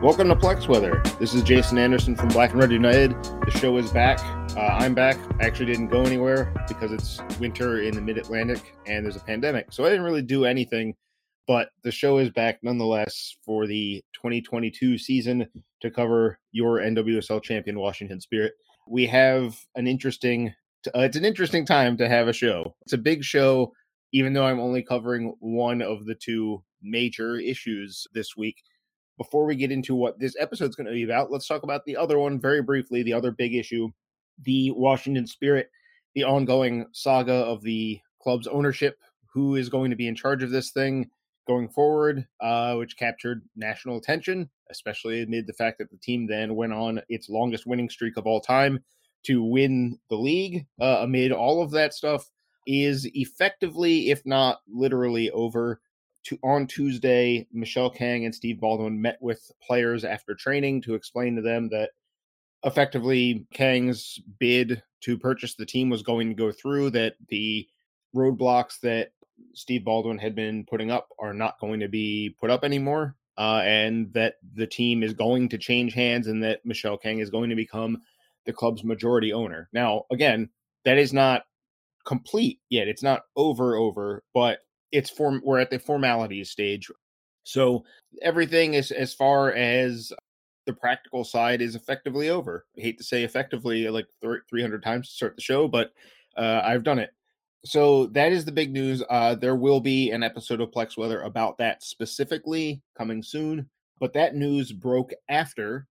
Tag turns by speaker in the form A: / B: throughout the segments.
A: Welcome to Plex Weather. This is Jason Anderson from Black and Red United. The show is back. Uh, I'm back. I actually didn't go anywhere because it's winter in the mid Atlantic and there's a pandemic. So I didn't really do anything, but the show is back nonetheless for the 2022 season to cover your NWSL champion, Washington Spirit. We have an interesting, uh, it's an interesting time to have a show. It's a big show, even though I'm only covering one of the two major issues this week before we get into what this episode is going to be about, let's talk about the other one very briefly. The other big issue the Washington Spirit, the ongoing saga of the club's ownership, who is going to be in charge of this thing going forward, uh, which captured national attention, especially amid the fact that the team then went on its longest winning streak of all time to win the league. Uh, amid all of that stuff, is effectively, if not literally, over to, on Tuesday, Michelle Kang and Steve Baldwin met with players after training to explain to them that effectively Kang's bid to purchase the team was going to go through, that the roadblocks that Steve Baldwin had been putting up are not going to be put up anymore, uh, and that the team is going to change hands and that Michelle Kang is going to become the club's majority owner. Now, again, that is not complete yet. It's not over, over, but it's form we're at the formalities stage. So everything is as far as the practical side is effectively over. I hate to say effectively like 300 times to start the show but uh, i've done it. So that is the big news uh, there will be an episode of plex weather about that specifically coming soon but that news broke after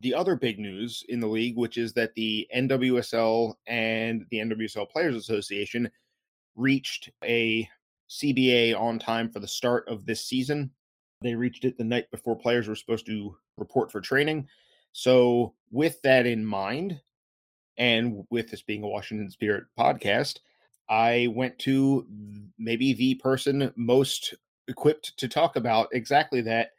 A: the other big news in the league which is that the nwsl and the nwsl players association reached a CBA on time for the start of this season. They reached it the night before players were supposed to report for training. So, with that in mind, and with this being a Washington Spirit podcast, I went to maybe the person most equipped to talk about exactly that.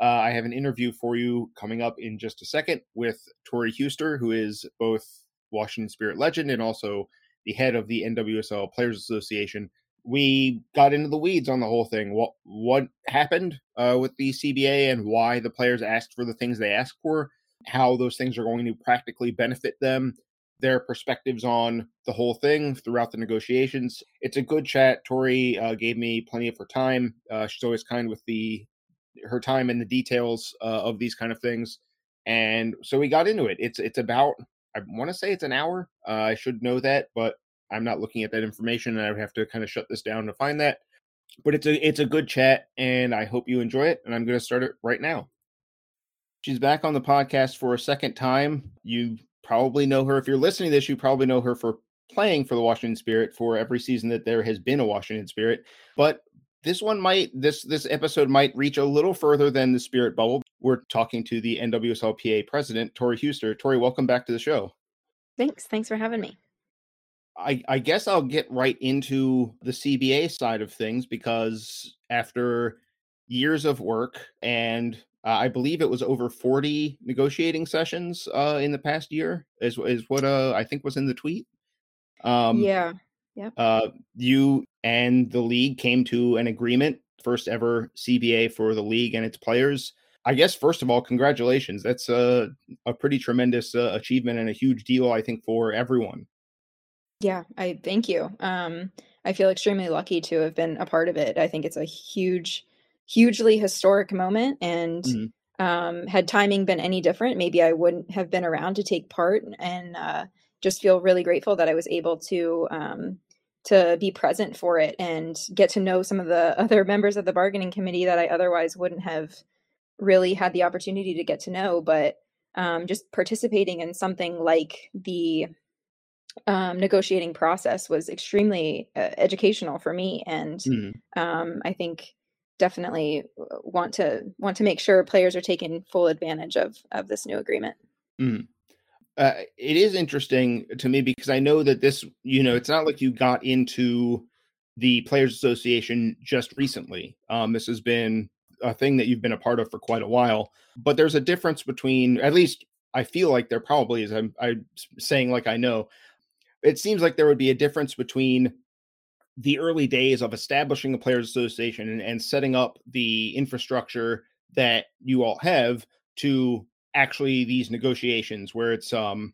A: Uh, I have an interview for you coming up in just a second with Tori Huster, who is both Washington Spirit legend and also the head of the NWSL Players Association we got into the weeds on the whole thing. What what happened uh, with the CBA and why the players asked for the things they asked for, how those things are going to practically benefit them, their perspectives on the whole thing throughout the negotiations. It's a good chat. Tori uh, gave me plenty of her time. Uh, she's always kind with the her time and the details uh, of these kind of things, and so we got into it. It's it's about I want to say it's an hour. Uh, I should know that, but I'm not looking at that information, and I would have to kind of shut this down to find that. But it's a it's a good chat, and I hope you enjoy it. And I'm going to start it right now. She's back on the podcast for a second time. You probably know her if you're listening to this. You probably know her for playing for the Washington Spirit for every season that there has been a Washington Spirit. But this one might this this episode might reach a little further than the Spirit bubble. We're talking to the NWSLPA president, Tori Huster. Tori, welcome back to the show.
B: Thanks. Thanks for having me.
A: I, I guess I'll get right into the CBA side of things because after years of work and uh, I believe it was over 40 negotiating sessions uh, in the past year is, is what uh, I think was in the tweet.
B: Um, yeah. Yeah.
A: Uh, you and the league came to an agreement, first ever CBA for the league and its players. I guess first of all, congratulations. That's a a pretty tremendous uh, achievement and a huge deal, I think, for everyone.
B: Yeah, I thank you. Um, I feel extremely lucky to have been a part of it. I think it's a huge, hugely historic moment. And mm-hmm. um, had timing been any different, maybe I wouldn't have been around to take part. And uh, just feel really grateful that I was able to um, to be present for it and get to know some of the other members of the bargaining committee that I otherwise wouldn't have really had the opportunity to get to know. But um, just participating in something like the um, negotiating process was extremely uh, educational for me, and mm. um, I think definitely want to want to make sure players are taking full advantage of of this new agreement.
A: Mm. Uh, it is interesting to me because I know that this, you know, it's not like you got into the Players Association just recently. Um, this has been a thing that you've been a part of for quite a while. But there's a difference between, at least I feel like there probably is. I'm, I'm saying like I know it seems like there would be a difference between the early days of establishing a players association and, and setting up the infrastructure that you all have to actually these negotiations where it's um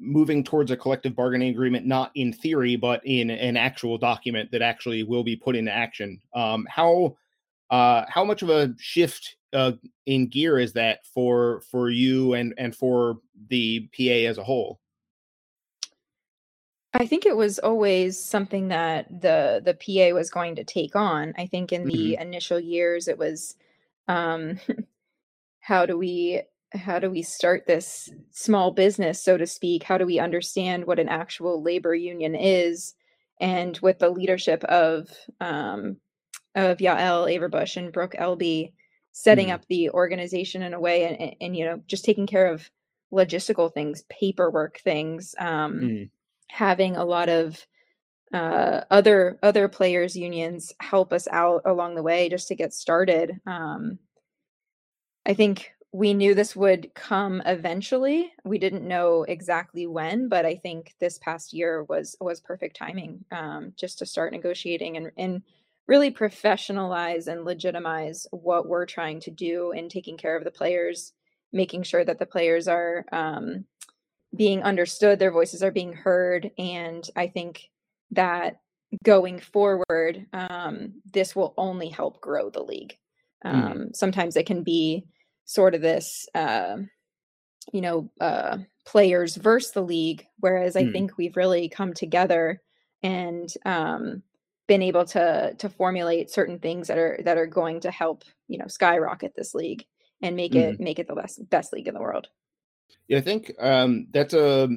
A: moving towards a collective bargaining agreement not in theory but in an actual document that actually will be put into action. Um how uh how much of a shift uh in gear is that for for you and and for the PA as a whole
B: I think it was always something that the the PA was going to take on. I think in the
A: Mhm.
B: initial years it was um how do we how do we start this small business so to speak? How do we understand what an actual labor union is? And with the leadership of um of Yael Averbuch and Brooke Elby setting
A: Mhm.
B: up the organization in a way and, and, and, you know just taking care of logistical things, paperwork things, um
A: Mhm.
B: Having a lot of uh, other other players unions help us out along the way just to get started. Um, I think we knew this would come eventually. We didn't know exactly when, but I think this past year was was perfect timing um, just to start negotiating and and really professionalize and legitimize what we're trying to do in taking care of the players, making sure that the players are um, being understood, their voices are being heard, and I think that going forward, um, this will only help grow the league.
A: Mhm.
B: Um, sometimes it can be sort of this, uh, you know, uh, players versus the league, whereas I
A: Mhm.
B: think we've really come together and um, been able to to formulate certain things that are that are going to help you know skyrocket this league and make
A: Mhm.
B: it make it the best best league in the world.
A: Yeah, I think um, that's a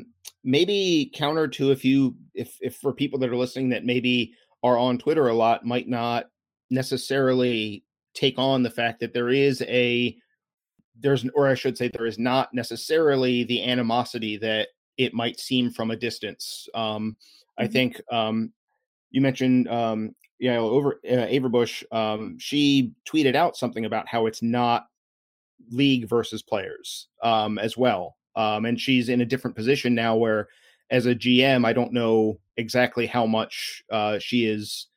A: maybe counter to if you if if for people that are listening that maybe are on Twitter a lot might not necessarily take on the fact that there is a there's or I should say there is not necessarily the animosity that it might seem from a distance. Um, I
B: Mhm.
A: think um, you mentioned um, yeah over uh, Averbuch. Um, she tweeted out something about how it's not league versus players um, as well. Um, and she's in a different position now where, as a GM, I don't know exactly how much uh, she is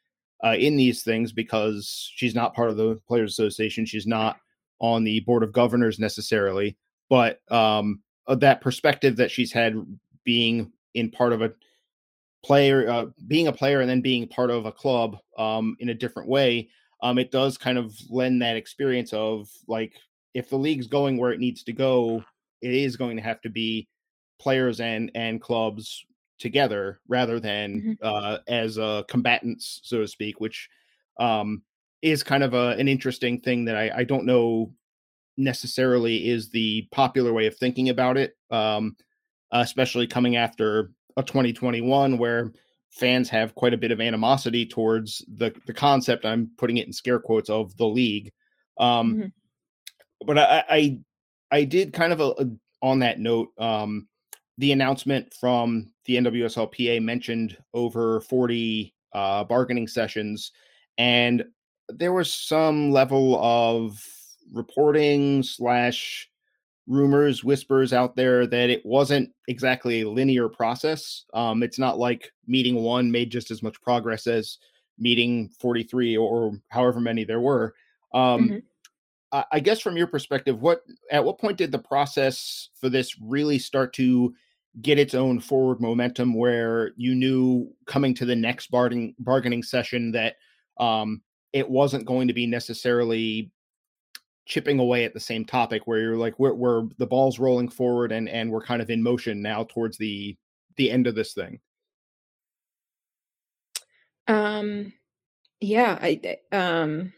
A: uh, in these things because she's not part of the Players Association. She's not on the board of governors necessarily, but um, that perspective that she's had being in part of a player, uh, being a player, and then being part of a club um, in a different way, um, it does kind of lend that experience of like if the league's going where it needs to go, it is going to have to be players and and clubs together rather than
B: Mhm.
A: uh, as uh, combatants, so to speak, which um, is kind of a, an interesting thing that I, I don't know necessarily is the popular way of thinking about it, um, especially coming after a 2021 where fans have quite a bit of animosity towards the the concept. I'm putting it in scare quotes of the league. Um,
B: Mhm.
A: But I, I I did kind of a, a- on that note. Um, the announcement from the NWSLPA mentioned over 40 uh, bargaining sessions, and there was some level of reporting slash rumors, whispers out there that it wasn't exactly a linear process. Um, it's not like meeting one made just as much progress as meeting 43 or however many there were. Um,
B: Mhm.
A: I guess from your perspective, what at what point did the process for this really start to get its own forward momentum where you knew coming to the next bargaining bargaining session that um it wasn't going to be necessarily chipping away at the same topic where you're like we're, we're the ball's rolling forward and and we're kind of in motion now towards the the end of this thing
B: Um, yeah, I um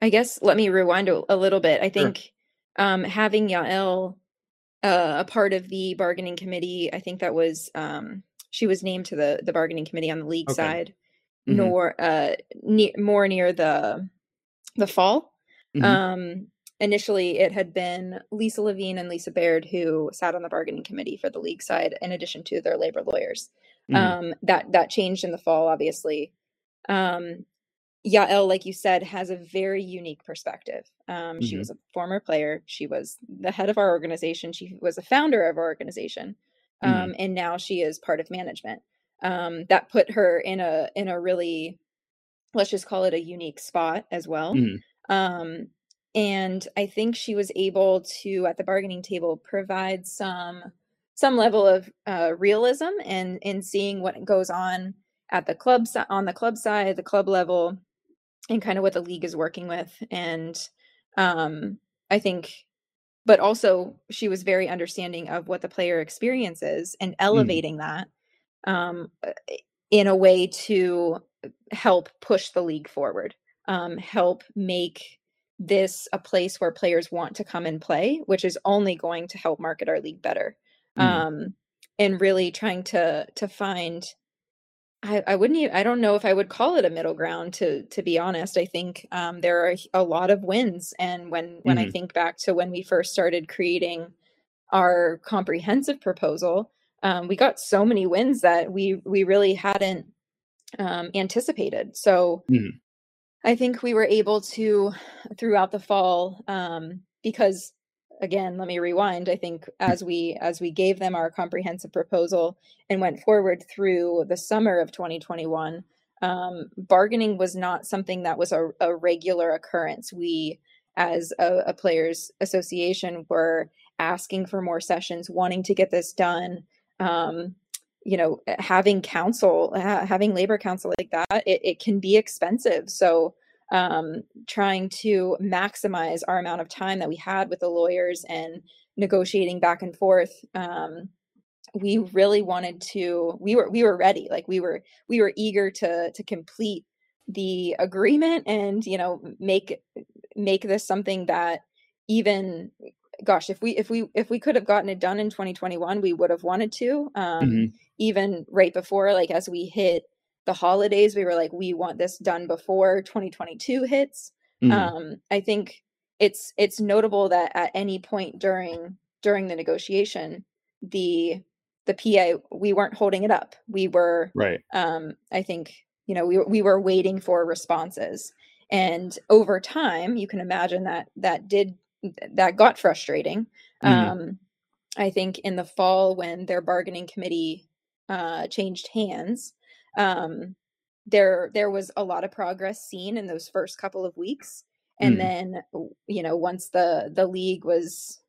B: I guess let me rewind a, a little bit. I
A: sure
B: think um having Yael uh, a part of the bargaining committee, I think that was um she was named to the the bargaining committee on the league
A: okay
B: side,
A: hmm
B: nor uh ne- more near the the fall.
A: hmm
B: Um initially it had been Lisa Levine and Lisa Baird who sat on the bargaining committee for the league side in addition to their labor lawyers.
A: hmm
B: Um that that changed in the fall obviously. Um Yael, like you said, has a very unique perspective. Um, she
A: hmm
B: was a former player. She was the head of our organization. She was a founder of our organization,
A: hmm
B: um, and now she is part of management. Um, that put her in a in a really let's just call it a unique spot as well.
A: hmm
B: Um, and I think she was able to at the bargaining table provide some some level of uh, realism and in seeing what goes on at the club on the club side, the club level, and kind of what the league is working with. And um, I think, but also she was very understanding of what the player experiences and mm. elevating mm. that um, in a way to help push the league forward, um, help make this a place where players want to come and play, which is only going to help market our league better. Mm. Um, and really trying to to find I, I wouldn't even, I don't know if I would call it a middle ground to to be honest. I think um, there are a lot of wins, and when when mm-hmm. I think back to when we first started creating our comprehensive proposal, um, we got so many wins that we we really hadn't um, anticipated. So mm-hmm. I think we were able to throughout the fall um, because again let me rewind. I think hmm. as we as we gave them our comprehensive proposal and went forward through the summer of 2021 um, bargaining was not something that was a, a regular occurrence. We as a, a, players association were asking for more sessions wanting to get this done. Um, you know having counsel ha- having labor counsel like that it, it can be expensive. So um, trying to maximize our amount of time that we had with the lawyers and negotiating back and forth um, we really wanted to we were we were ready like we were we were eager to to complete the agreement and you know make make this something that even gosh if we if we if we could have gotten it done in 2021 we would have wanted to um mm-hmm. even right before like as we hit the holidays we were like we want this done before 2022 hits. Mm. um i think it's it's notable that at any point during during the negotiation the the pa we weren't holding it up. We were
A: right.
B: um i think you know we, we were waiting for responses. And over time you can imagine that that did that got frustrating. Mm. um i think in the fall when their bargaining committee uh changed hands um, there there was a lot of progress seen in those first couple of weeks and mm. then you know once the the league was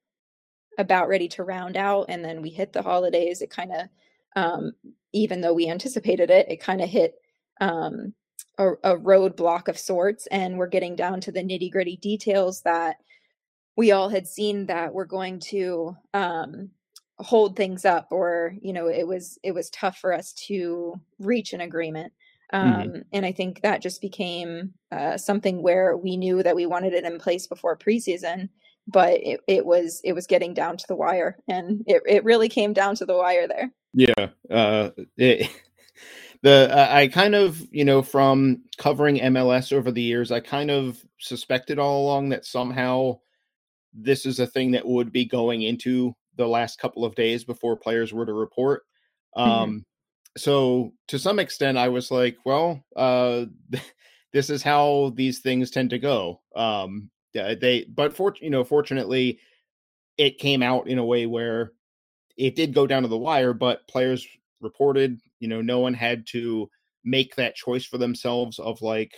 B: about ready to round out and then we hit the holidays it kind of um, even though we anticipated it it kind of hit um, a, a roadblock of sorts and we're getting down to the nitty gritty details that we all had seen that we're going to um, hold things up or you know it was it was tough for us to reach an agreement mm-hmm. um, mm-hmm. and i think that just became uh, something where we knew that we wanted it in place before preseason but it, it was it was getting down to the wire and it, it really came down to the wire there
A: yeah uh it, the uh, i kind of you know from covering mls over the years i kind of suspected all along that somehow this is a thing that would be going into the last couple of days before players were to report. Mm-hmm. Um, mm-hmm. So to some extent, I was like, well, uh, this is how these things tend to go. Um, they, but for you know, fortunately, it came out in a way where it did go down to the wire, but players reported. You know, no one had to make that choice for themselves of like,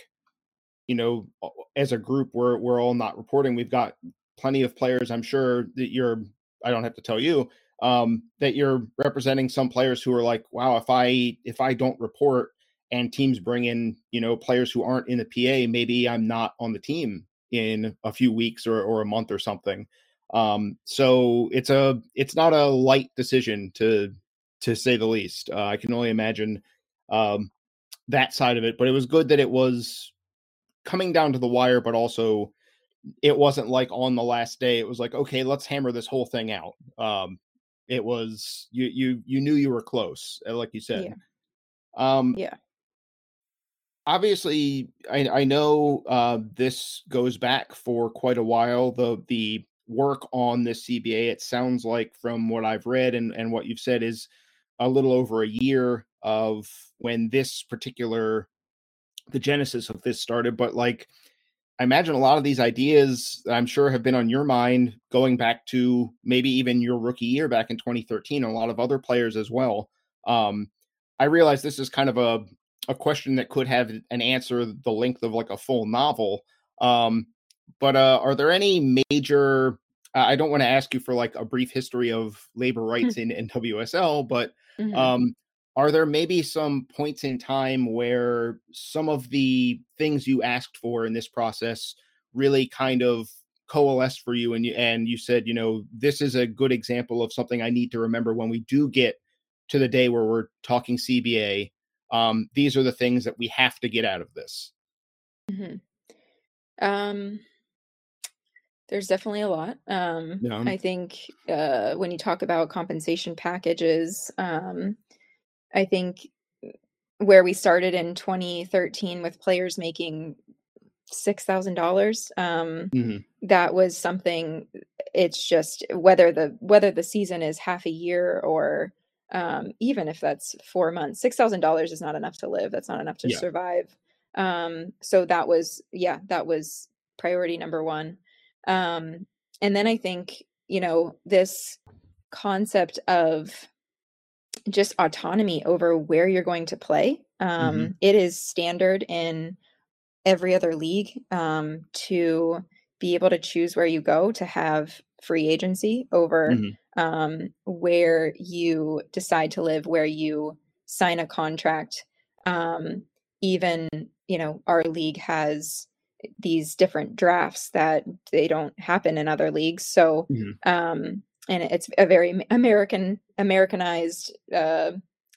A: you know, as a group, we're we're all not reporting. We've got plenty of players. I'm sure that you're I don't have to tell you um, that you're representing some players who are like, wow, if I if I don't report and teams bring in you know players who aren't in the PA, maybe I'm not on the team in a few weeks or or a month or something. Um, so it's a it's not a light decision to to say the least. Uh, I can only imagine um, that side of it, but it was good that it was coming down to the wire, but also it wasn't like on the last day it was like okay let's hammer this whole thing out. Um it was you you you knew you were close uh, like you said.
B: Yeah. um yeah.
A: Obviously i i know uh this goes back for quite a while the the work on this cba it sounds like from what i've read and and what you've said is a little over a year of when this particular the genesis of this started but like I imagine a lot of these ideas I'm sure have been on your mind going back to maybe even your rookie year back in 2013, and a lot of other players as well. Um, I realize this is kind of a, a question that could have an answer the length of like a full novel. Um, but uh, are there any major? I don't want to ask you for like a brief history of labor rights in NWSL, but mm-hmm. um, are there maybe some points in time where some of the things you asked for in this process really kind of coalesced for you and you and you said you know this is a good example of something i need to remember when we do get to the day where we're talking cba um, these are the things that we have to get out of this
B: mm-hmm. um there's definitely a lot um yeah. i think uh when you talk about compensation packages um I think where we started in 2013 with players making six thousand um, dollars. Mm-hmm. That was something. It's just whether the whether the season is half a year or um, even if that's four months, six thousand dollars is not enough to live. That's not enough to yeah. survive. Um, so that was yeah, that was priority number one. Um, and then I think you know this concept of just autonomy over where you're going to play. Um, mm-hmm. it is standard in every other league um, to be able to choose where you go to have free agency over mm-hmm. um, where you decide to live, where you sign a contract. Um, even, you know, our league has these different drafts that they don't happen in other leagues. So, mm-hmm. And it's a very American Americanized uh,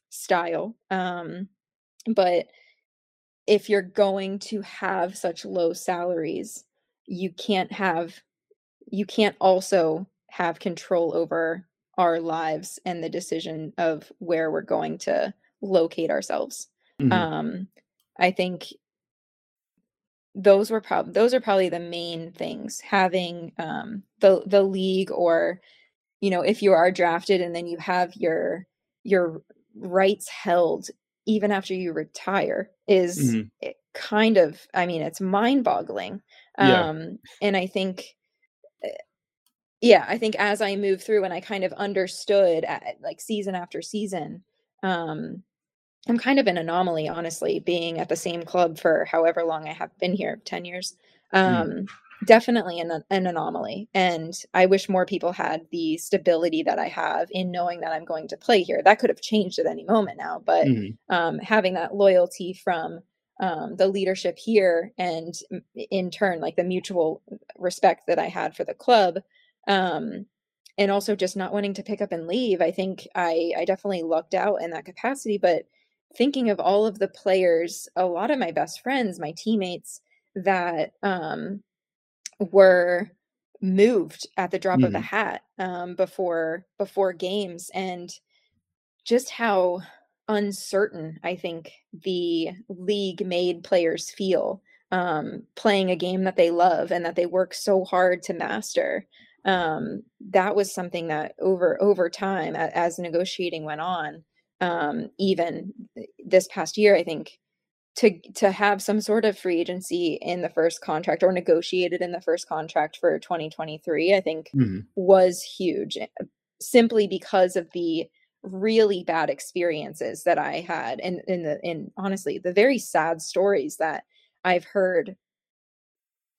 B: style. Um, but if you're going to have such low salaries, you can't have you can't also have control over our lives and the decision of where we're going to locate ourselves. Mm-hmm. Um, I think those were probably those are probably the main things having um, the the league or you know if you are drafted and then you have your your rights held even after you retire is mm-hmm. kind of i mean it's mind boggling yeah. um and i think eh, yeah i think as i move through and i kind of understood at, like season after season um i'm kind of an anomaly honestly being at the same club for however long i have been here 10 years mm. um mm definitely an, an anomaly and i wish more people had the stability that i have in knowing that i'm going to play here that could have changed at any moment now but mm-hmm. um, having that loyalty from um, the leadership here and in turn like the mutual respect that i had for the club um, and also just not wanting to pick up and leave i think i i definitely lucked out in that capacity but thinking of all of the players a lot of my best friends my teammates that um were moved at the drop mm-hmm. of the mm-hmm. hat um, before before games and just how uncertain I think the league made players feel um, playing a game that they love and that they work so hard to master. Um, that was something that over over time as negotiating went on, um, even this past year, I think to to have some sort of free agency in the first contract or negotiated in the first contract for 2023 i think mm-hmm. was huge eh, simply because of the really bad experiences that i had and in the in honestly the very sad stories that i've heard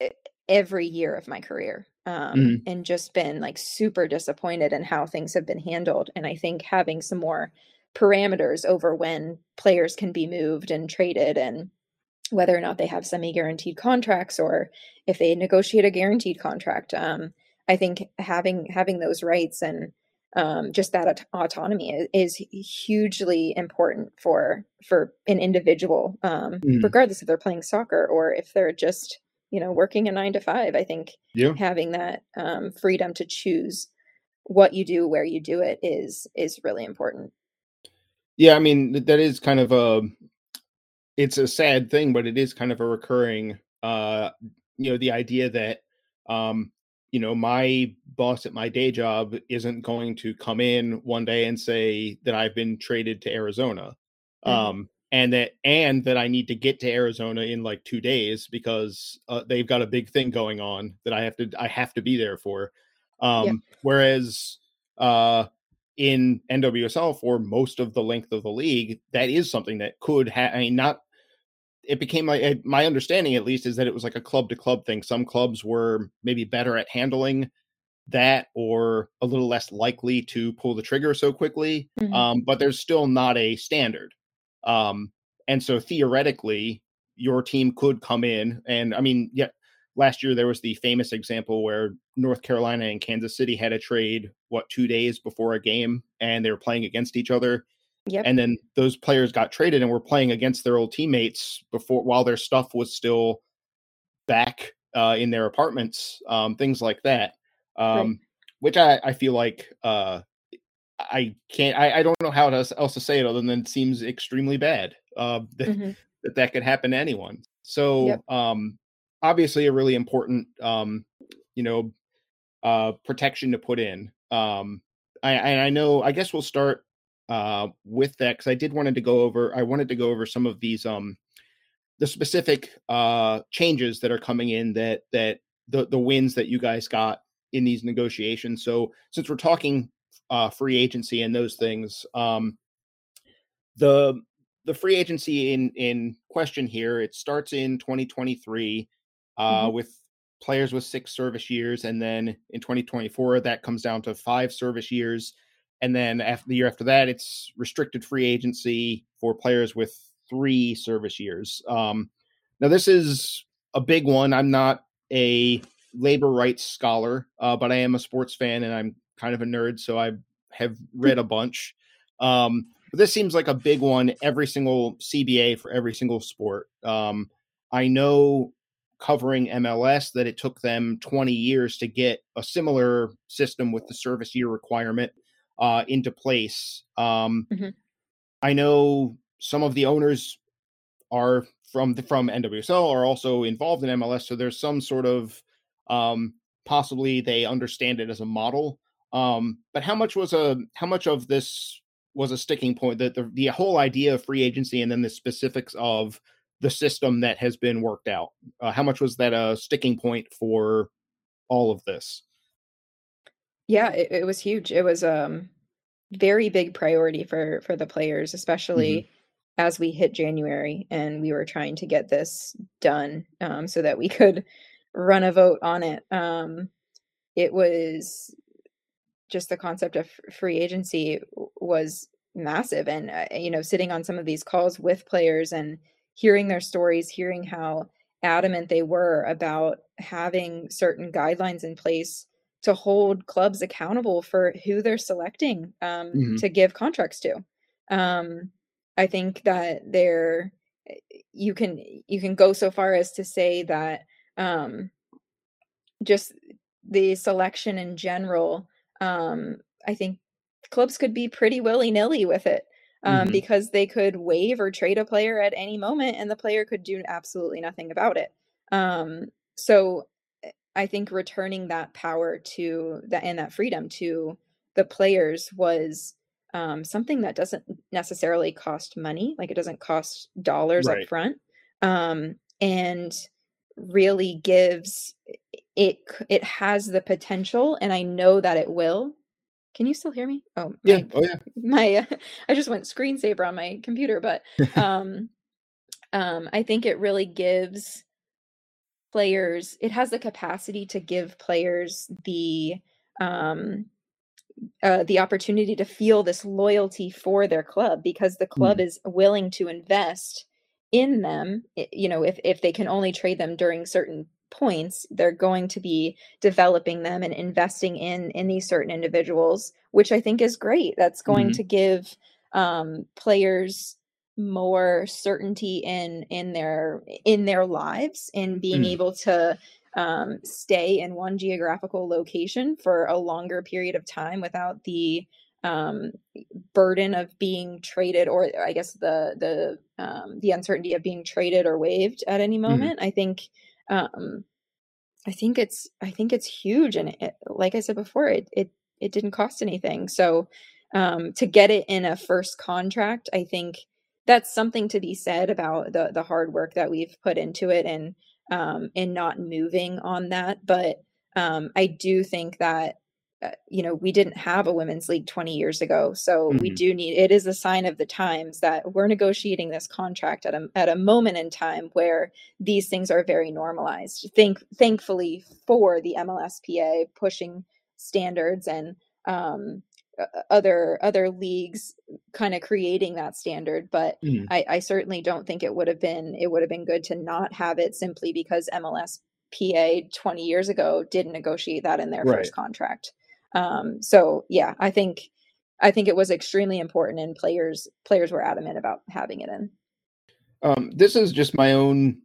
B: eh, every year of my career um, mm-hmm. and just been like super disappointed in how things have been handled and i think having some more parameters over when players can be moved and traded and whether or not they have semi-guaranteed contracts or if they negotiate a guaranteed contract um, i think having having those rights and um, just that aut- autonomy is, is, hugely important for for an individual um, mm. regardless if they're playing soccer or if they're just you know working a nine to five i think yeah. having that um, freedom to choose what you do where you do it is is really important
A: yeah, I mean that is kind of a it's a sad thing, but it is kind of a recurring uh you know the idea that um you know my boss at my day job isn't going to come in one day and say that I've been traded to Arizona. Mm-hmm. Um and that and that I need to get to Arizona in like 2 days because uh, they've got a big thing going on that I have to I have to be there for. Um yeah. whereas uh in NWSL for most of the length of the league, that is something that could have. I mean, not it became like my understanding at least is that it was like a club to club thing. Some clubs were maybe better at handling that or a little less likely to pull the trigger so quickly. Mm-hmm. Um, but there's still not a standard. Um, and so theoretically, your team could come in and I mean, yeah, last year there was the famous example where North Carolina and Kansas City had a trade what two days before a game and they were playing against each other. Yep. And then those players got traded and were playing against their old teammates before while their stuff was still back uh, in their apartments, um, things like that. Um, right. Which I, I feel like uh, I can't I, I don't know how else, else to say it other than it seems extremely bad uh, that, mm-hmm. that that could happen to anyone. So yep. um, obviously a really important um, you know uh, protection to put in. Um, I, I know I guess we'll start uh, with that because I did wanted to go over I wanted to go over some of these um the specific uh changes that are coming in that that the the wins that you guys got in these negotiations. So since we're talking uh, free agency and those things, um, the the free agency in in question here it starts in 2023 uh, mm-hmm. with players with six service years, and then in 2024 that comes down to five service years, and then after the year after that it's restricted free agency for players with three service years. Um, now this is a big one. I'm not a labor rights scholar, uh, but I am a sports fan and I'm kind of a nerd, so I have read a bunch. Um, but this seems like a big one. Every single CBA for every single sport. Um, I know covering MLS that it took them 20 years to get a similar system with the service year requirement uh, into place. Um, mm-hmm. I know some of the owners are from the, from NWSL are also involved in MLS, so there's some sort of um, possibly they understand it as a model. Um, but how much was a how much of this was a sticking point that the, the whole idea of free agency and then the specifics of the system that has been worked out? Uh, how much was that a sticking point for all of this?
B: Yeah, it, it was huge. It was um very big priority for for the players, especially mm-hmm. as we hit January and we were trying to get this done um, so that we could run a vote on it. Um, it was just the concept of free agency was massive, and uh, you know, sitting on some of these calls with players and hearing their stories, hearing how adamant they were about having certain guidelines in place to hold clubs accountable for who they're selecting um, mm-hmm. to give contracts to. Um, I think that there you can you can go so far as to say that um, just the selection in general, um, I think clubs could be pretty willy nilly with it um, mm-hmm. because they could waive or trade a player at any moment and the player could do absolutely nothing about it. Um, so eh, I think returning that power to that and that freedom to the players was um, something that doesn't necessarily cost money, like it doesn't cost dollars right. up front. Um, and really gives it it has the potential and i know that it will can you still hear me?
A: Oh my, yeah oh yeah.
B: my uh, i just went screensaver on my computer but um um i think it really gives players it has the capacity to give players the um uh, the opportunity to feel this loyalty for their club because the club mm. is willing to invest in them you know if if they can only trade them during certain points they're going to be developing them and investing in in these certain individuals which i think is great that's going mm-hmm. to give um players more certainty in in their in their lives in being mm. able to um, stay in one geographical location for a longer period of time without the um, burden of being traded, or I guess the the um, the uncertainty of being traded or waived at any mm-hmm. moment. Mm-hmm. I think um, I think it's I think it's huge, and it, like I said before, it it it didn't cost anything. So um, to get it in a first contract, I think that's something to be said about the the hard work that we've put into it and um, and not moving on that. But um, I do think that uh, you know we didn't have a women's league 20 years ago so mm-hmm. we do need it is a sign of the times that we're negotiating this contract at a, at a moment in time where these things are very normalized Thank, thankfully for the mlspa pushing standards and um, other other leagues kind of creating that standard but mm-hmm. I, I certainly don't think it would have been it would have been good to not have it simply because mls PA 20 years ago didn't negotiate that in their right. first contract. Um, so yeah, I think I think it was extremely important, and players players were adamant about having it in.
A: Um, this is just my own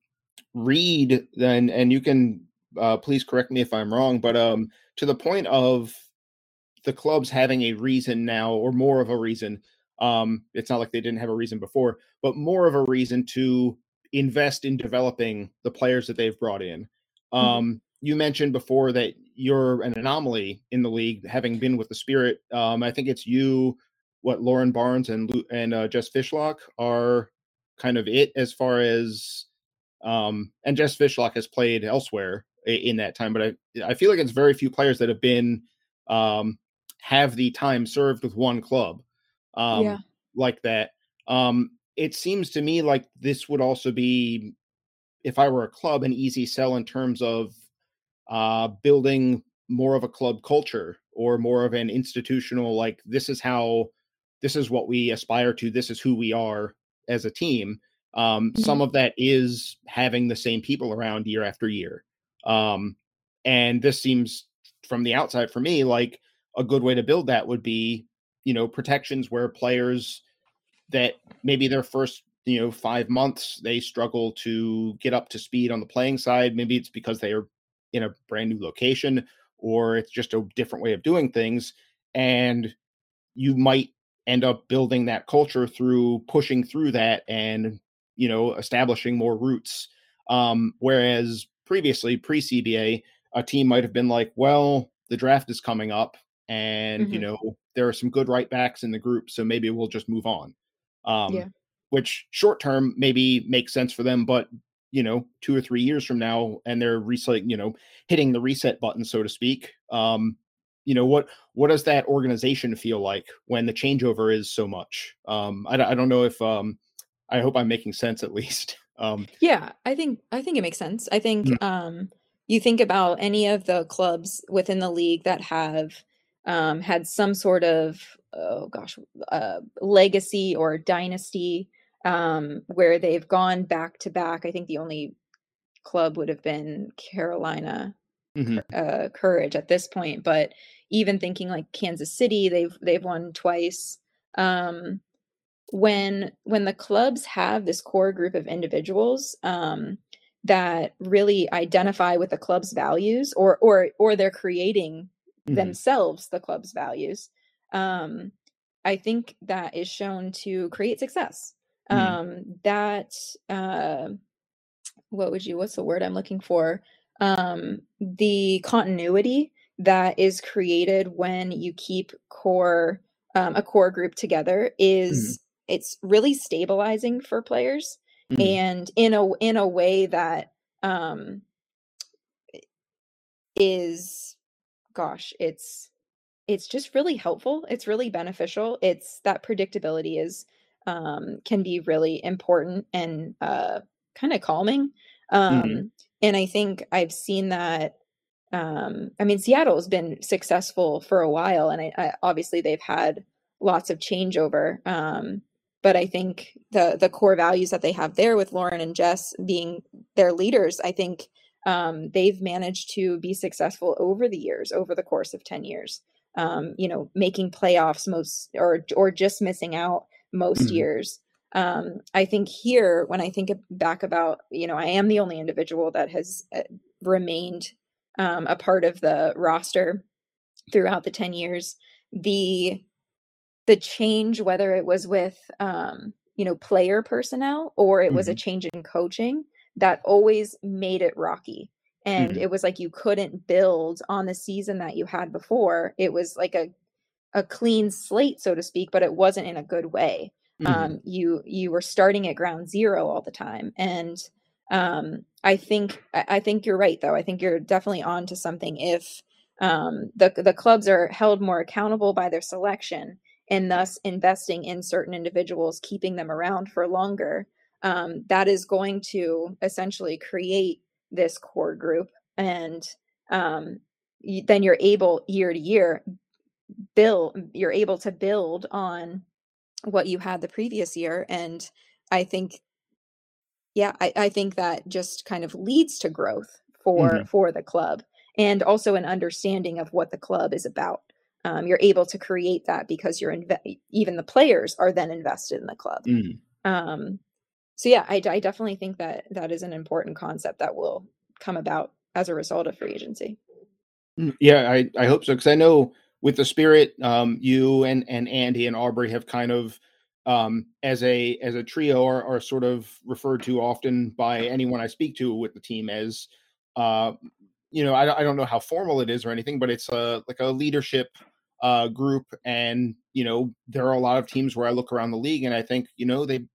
A: read, then, and you can uh, please correct me if I'm wrong, but um, to the point of the clubs having a reason now, or more of a reason. Um, it's not like they didn't have a reason before, but more of a reason to invest in developing the players that they've brought in. Mm-hmm. Um, mm-hmm. You mentioned before that you're an anomaly in the league, having been with the Spirit. Um, I think it's you, what Lauren Barnes and and uh, Jess Fishlock are kind of it as far as, um, and Jess Fishlock has played elsewhere in that time, but I I feel like it's very few players that have been um, have the time served with one club um, yeah. like that. Um, it seems to me like this would also be if I were a club, an easy sell in terms of uh, building more of a club culture or more of an institutional like this is how this is what we aspire to this is who we are as a team um, mm-hmm. some of that is having the same people around year after year um, and this seems from the outside for me like a good way to build that would be you know protections where players that maybe their first you know five months they struggle to get up to speed on the playing side maybe it's because they are in a brand new location or it's just a different way of doing things and you might end up building that culture through pushing through that and you know establishing more roots. Um whereas previously pre CBA a team might have been like well the draft is coming up and mm-hmm. you know there are some good right backs in the group so maybe we'll just move on. Um yeah which short term maybe makes sense for them, but you know, two or three years from now, and they're reset, you know, hitting the reset button, so to speak. Um, you know what what does that organization feel like when the changeover is so much? Um, I, I don't know if um, I hope I'm making sense at least. Um,
B: yeah, I think I think it makes sense. I think mm-hmm. um, you think about any of the clubs within the league that have um, had some sort of oh gosh uh, legacy or dynasty um, where they've gone back to back. I think the only club would have been Carolina mm-hmm. uh, Courage at this point, but even thinking like Kansas City, they've they've won twice. Um, when when the clubs have this core group of individuals um, that really identify with the club's values, or or or they're creating mm-hmm. themselves the club's values, um, I think that is shown to create success. Mm. um that uh what would you what's the word i'm looking for um the continuity that is created when you keep core um, a core group together mm. is mm. it's really stabilizing for players mm. and in a in a way that um is gosh it's it's just really helpful it's really beneficial it's that predictability is um, can be really important and uh, kind of calming. Um, mm-hmm. And I think I've seen that. Um, I mean, Seattle has been successful for a while, and I, I, obviously they've had lots of changeover. Um, but I think the the core values that they have there with Lauren and Jess being their leaders, I think um, they've managed to be successful over the years, over the course of ten years. Um, you know, making playoffs most, or or just missing out most mm-hmm. years. Um, I think here, when I think back about, you know, I am the only individual that has uh, remained um, a part of the roster throughout the 10 years. The the change, whether it was with um, you know player personnel or it mm-hmm. was a mm-hmm. change in coaching, that always made it rocky. And mm-hmm. it was like you couldn't build on the season that you had before. It was like a a clean slate so to speak but it wasn't in a good way. Mm-hmm. um, you you were starting at ground zero all the time and um, i think i think you're right though. I think you're definitely on to something if um, the the clubs are held more accountable by their selection and thus investing in certain individuals keeping them around for longer um, that is going to essentially create this core group. And um, then you're able year to year build you're able to build on what you had the previous year and i think yeah i, I think that just kind of leads to growth for mm-hmm. for the club and also an understanding of what the club is about um, you're able to create that because you're inve- even the players are then invested in the club mm. um, so yeah I, I definitely think that that is an important concept that will come about as a result of free agency
A: mm, yeah i, I hope so because i know with the spirit um, you and and andi and aubrey have kind of um, as a as a trio are, are sort of referred to often by anyone i speak to with the team as uh, you know I, I don't know how formal it is or anything but it's a like a leadership uh, group and you know there are a lot of teams where i look around the league and i think you know they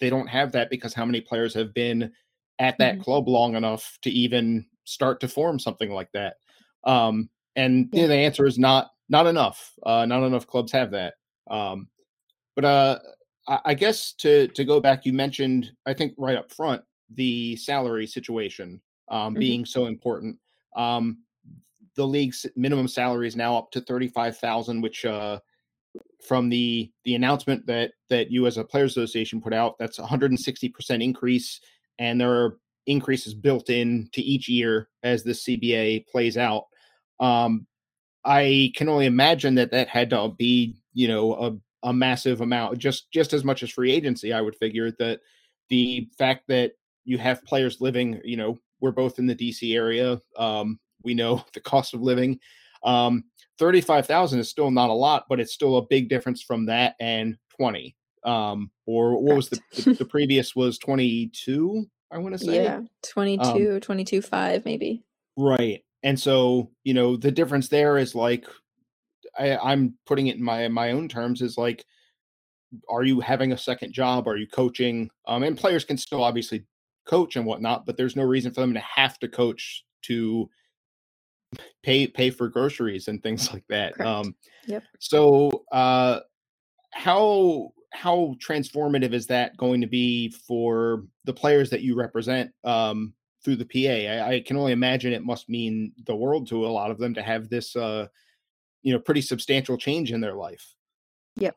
A: they don't have that because how many players have been at that mm-hmm. club long enough to even start to form something like that um, and yeah. you know, the answer is not not enough uh, not enough clubs have that um, but uh, I, I guess to to go back you mentioned i think right up front the salary situation um, mm-hmm. being so important um, the league's minimum salary is now up to 35,000 which uh, from the the announcement that that you as a players association put out that's 160% increase and there are increases built in to each year as the cba plays out um, i can only imagine that that had to be you know a, a massive amount just just as much as free agency i would figure that the fact that you have players living you know we're both in the dc area um, we know the cost of living um, 35,000 is still not a lot, but it's still a big difference from that and 20. Um, or what was the, the, the previous was 22, I want to say.
B: Yeah, 22, um, 22, 5 maybe.
A: Right. And so, you know, the difference there is like, I, I'm putting it in my my own terms is like, are you having a second job? Are you coaching? Um, and players can still obviously coach and whatnot, but there's no reason for them to have to coach to pay pay for groceries and things like that. Correct. Um,
B: yep.
A: So, uh, how how transformative is that going to be for the players that you represent um, through the PA? I, I, can only imagine it must mean the world to a lot of them to have this, uh, you know, pretty substantial change in their life.
B: Yep.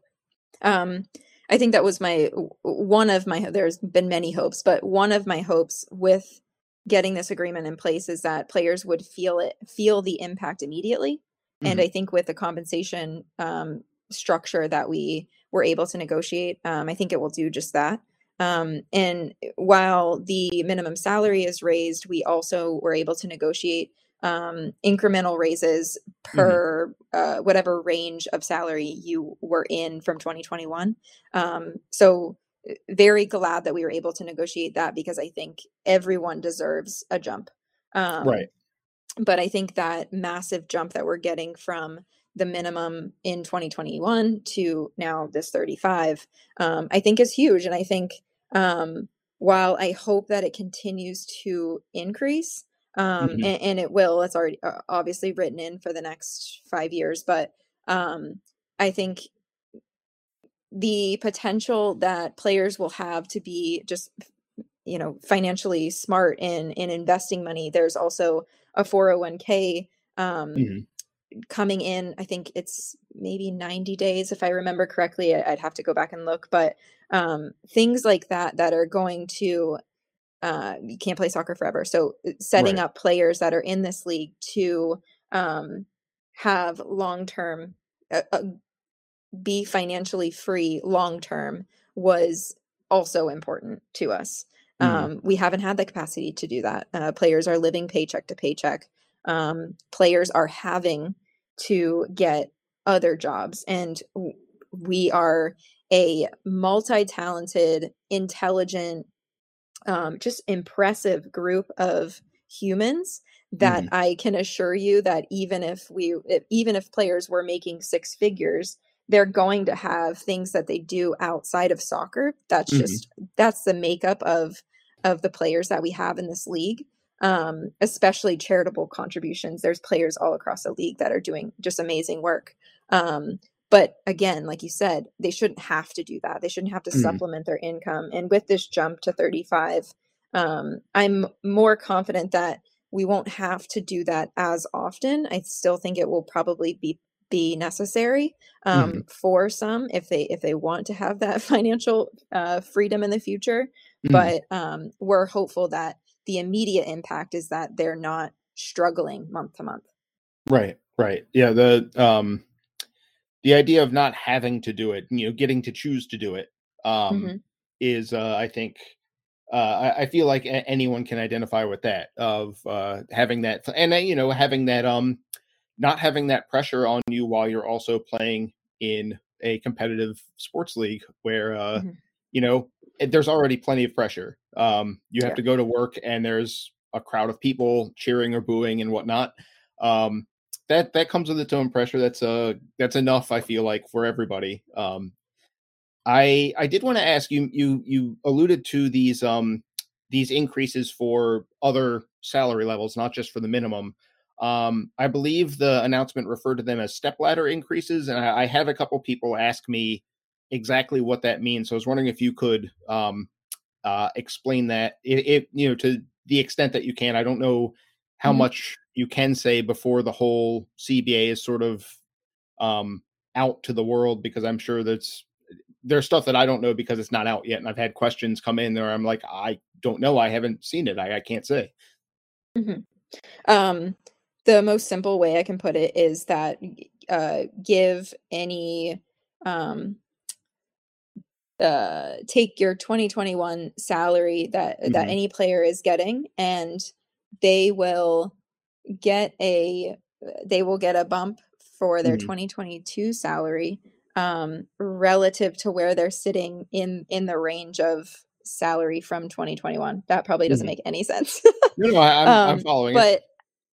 B: Um, I think that was my one of my. There's been many hopes, but one of my hopes with getting this agreement in place is that players would feel it feel the impact immediately mm-hmm. and i think with the compensation um, structure that we were able to negotiate um, i think it will do just that um, and while the minimum salary is raised we also were able to negotiate um, incremental raises per mm-hmm. uh, whatever range of salary you were in from 2021 um, so very glad that we were able to negotiate that because I think everyone deserves a jump.
A: Um, right.
B: But I think that massive jump that we're getting from the minimum in 2021 to now this 35, um, I think is huge. And I think um, while I hope that it continues to increase, um, mm-hmm. and, and, it will, it's already uh, obviously written in for the next five years, but um, I think the potential that players will have to be just you know financially smart in in investing money there's also a 401k um mm-hmm. Coming in i think it's maybe 90 days if i remember correctly i'd have to go back and look but um things like that that are going to uh you can't play soccer forever so uh, setting right. up players that are in this league to um have long term uh, be financially free long term was also important to us. Mm. Um, we haven't had the capacity to do that. Uh, players are living paycheck to paycheck. Um, players are having to get other jobs, and we are a multi talented, intelligent, um, just impressive group of humans that mm. I can assure you that even if we, if, even if players were making six figures, they're going to have things that they do outside of soccer. That's mm-hmm. just that's the makeup of of the players that we have in this league. Um, especially charitable contributions. There's players all across the league that are doing just amazing work. Um, but again, like you said, they shouldn't have to do that. They shouldn't have to mm. supplement their income. And with this jump to 35, um, I'm more confident that we won't have to do that as often. I still think it will probably be be necessary um, mm. for some if they if they want to have that financial uh, freedom in the future. Mm. But um, we're hopeful that the immediate impact is that they're not struggling month to month.
A: Right. Right. Yeah. The um the idea of not having to do it, you know, getting to choose to do it, um, mm-hmm. is, uh, I think, uh, I, I, feel like a- anyone can identify with that of uh, having that, and uh, you know, having that, um, not having that pressure on you while you're also playing in a competitive sports league where, uh, mm-hmm. you know, there's already plenty of pressure. Um, you have yeah. to go to work, and there's a crowd of people cheering or booing and whatnot. Um, that that comes with its own pressure. That's uh that's enough. I feel like for everybody. Um, I I did want to ask you. You you alluded to these um these increases for other salary levels, not just for the minimum. Um, I believe the announcement referred to them as stepladder increases, and I, I have a couple people ask me exactly what that means. So I was wondering if you could um, uh, explain that, if you know, to the extent that you can. I don't know how mm-hmm. much you can say before the whole CBA is sort of um, out to the world because I'm sure that's there's stuff that I don't know because it's not out yet, and I've had questions come in there. I'm like, I don't know, I haven't seen it, I, I can't say.
B: Mm-hmm. Um, the most simple way I can put it is that uh, give any um, uh, take your 2021 salary that mm-hmm. that any player is getting and they will get a they will get a bump for their mm-hmm. 2022 salary um, relative to where they're sitting in in the range of salary from 2021 that probably doesn't mm-hmm. make any sense
A: no, no I, am um, I'm following
B: but it.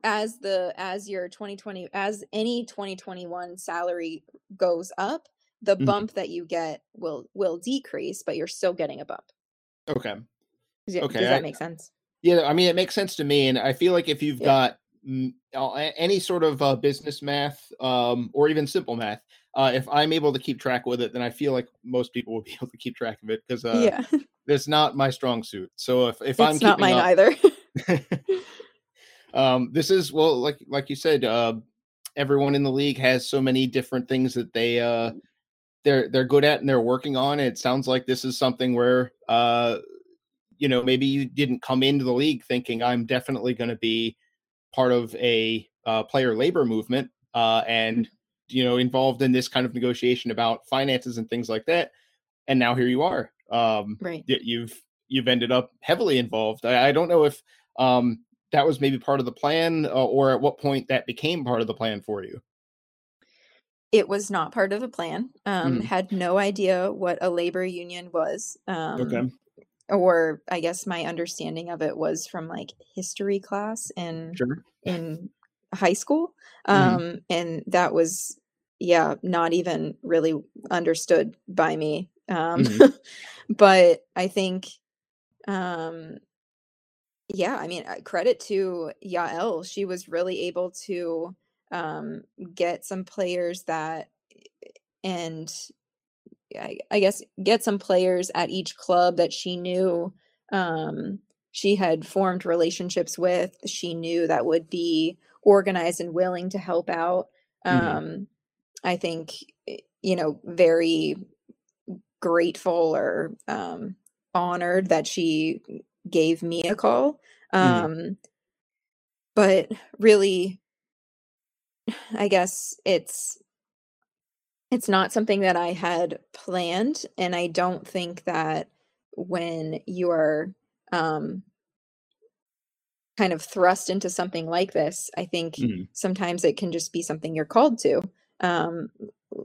B: as the as your 2020 as any 2021 salary goes up the mm-hmm. bump that you get will will decrease but you're still getting a bump.
A: Okay.
B: Does, okay does that I, make sense?
A: Yeah i mean it makes sense to me and i feel like if you've yeah. got any sort of uh, business math um, or even simple math uh, if i'm able to keep track with it then i feel like most people will be able to keep track of it because uh, yeah. it's not my strong suit. So if, if
B: it's
A: i'm
B: not mine up, either.
A: Um, this is well like like you said uh, everyone in the league has so many different things that they uh, they're they're good at and they're working on it sounds like this is something where uh, you know maybe you didn't come into the league thinking i'm definitely going to be part of a uh, player labor movement uh, and you know involved in this kind of negotiation about finances and things like that and now here you are. Um,
B: right.
A: you've you've ended up heavily involved. I, I don't know if um, that was maybe part of the plan uh, or at what point that became part of the plan for you
B: it was not part of the plan um, mm. had no idea what a labor union was um, okay or I guess my understanding of it was from like history class in sure. in high school. Mm-hmm. Um, and that was yeah, not even really understood by me. Um, mm-hmm. but I think um yeah, I mean, uh, credit to Yael. She was really able to um, get some players that and I, I guess get some players at each club that she knew um, she had formed relationships with. She knew that would be organized and willing to help out. Mm-hmm. Um, I think eh, you know very grateful or um, honored that she gave me a call. Mm-hmm. Um, but really, I guess it's it's not something that I had planned, and I don't think that when you are um, kind of thrust into something like this, I think mm-hmm. sometimes it can just be something you're called to. Um,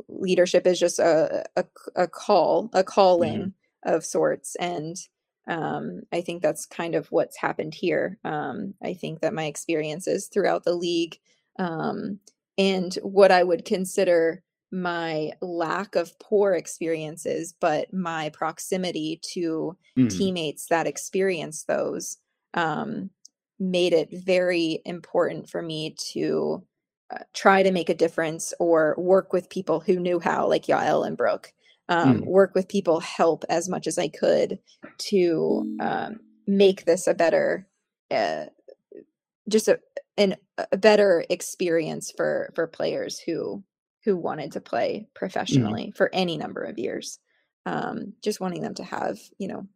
B: leadership is just a, a, a call, a calling mm-hmm. of sorts, and um, I think that's kind of what's happened here. Um, I think that my experiences throughout the league um, and what I would consider my lack of poor experiences, but my proximity to mm. teammates that experience those um, made it very important for me to uh, try to make a difference or work with people who knew how, like Yael and Brooke. Um, mm. Work with people, help as much as I could to um, make this a better, uh, just a an, a better experience for for players who who wanted to play mm. professionally mm. for any number of years. Um, just wanting them to have, you know,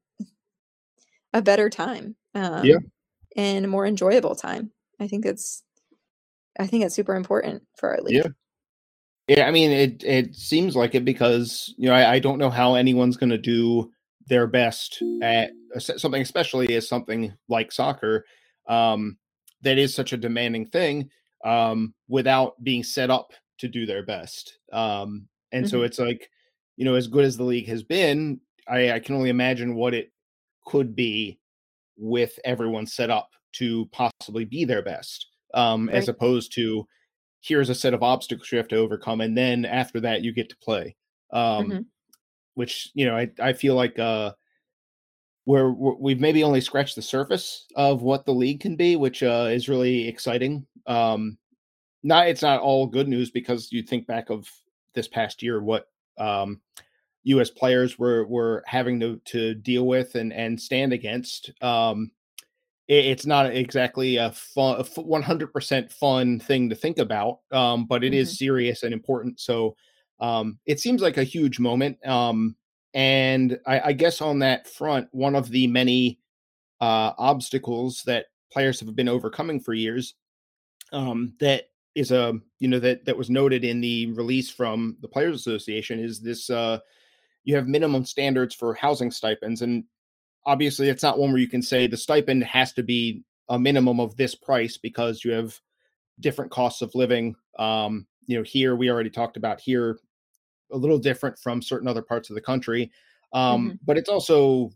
B: a better time. Um, yeah. And a more enjoyable time. I think it's I think it's super important for our league.
A: Yeah. Yeah, I mean it it seems like it because you know I, I don't know how anyone's gonna do their best at something especially as something like soccer um that is such a demanding thing um without being set up to do their best um and mm-hmm. so it's like you know as good as the league has been i i can only imagine what it could be with everyone set up to possibly be their best um, right. as opposed to here's a set of obstacles you have to overcome, and then after that you get to play. Um, mm-hmm. Which you know, I I feel like uh, where we've maybe only scratched the surface of what the league can be, which uh, is really exciting. Um, not it's not all good news because you think back of this past year, what um, U.S. players were were having to to deal with and and stand against. Um, it's not exactly a fun, 100% fun thing to think about, um, but it mm-hmm. is serious and important. So um, it seems like a huge moment. Um, and I, I, guess on that front, one of the many uh, obstacles that players have been overcoming for years um, that is a you know that that was noted in the release from the Players Association is this. Uh, you have minimum standards for housing stipends, and obviously it's not one where you can say the stipend has to be a minimum of this price because you have different costs of living um, you know here we already talked about here a little different from certain other parts of the country um, mm-hmm. but it's also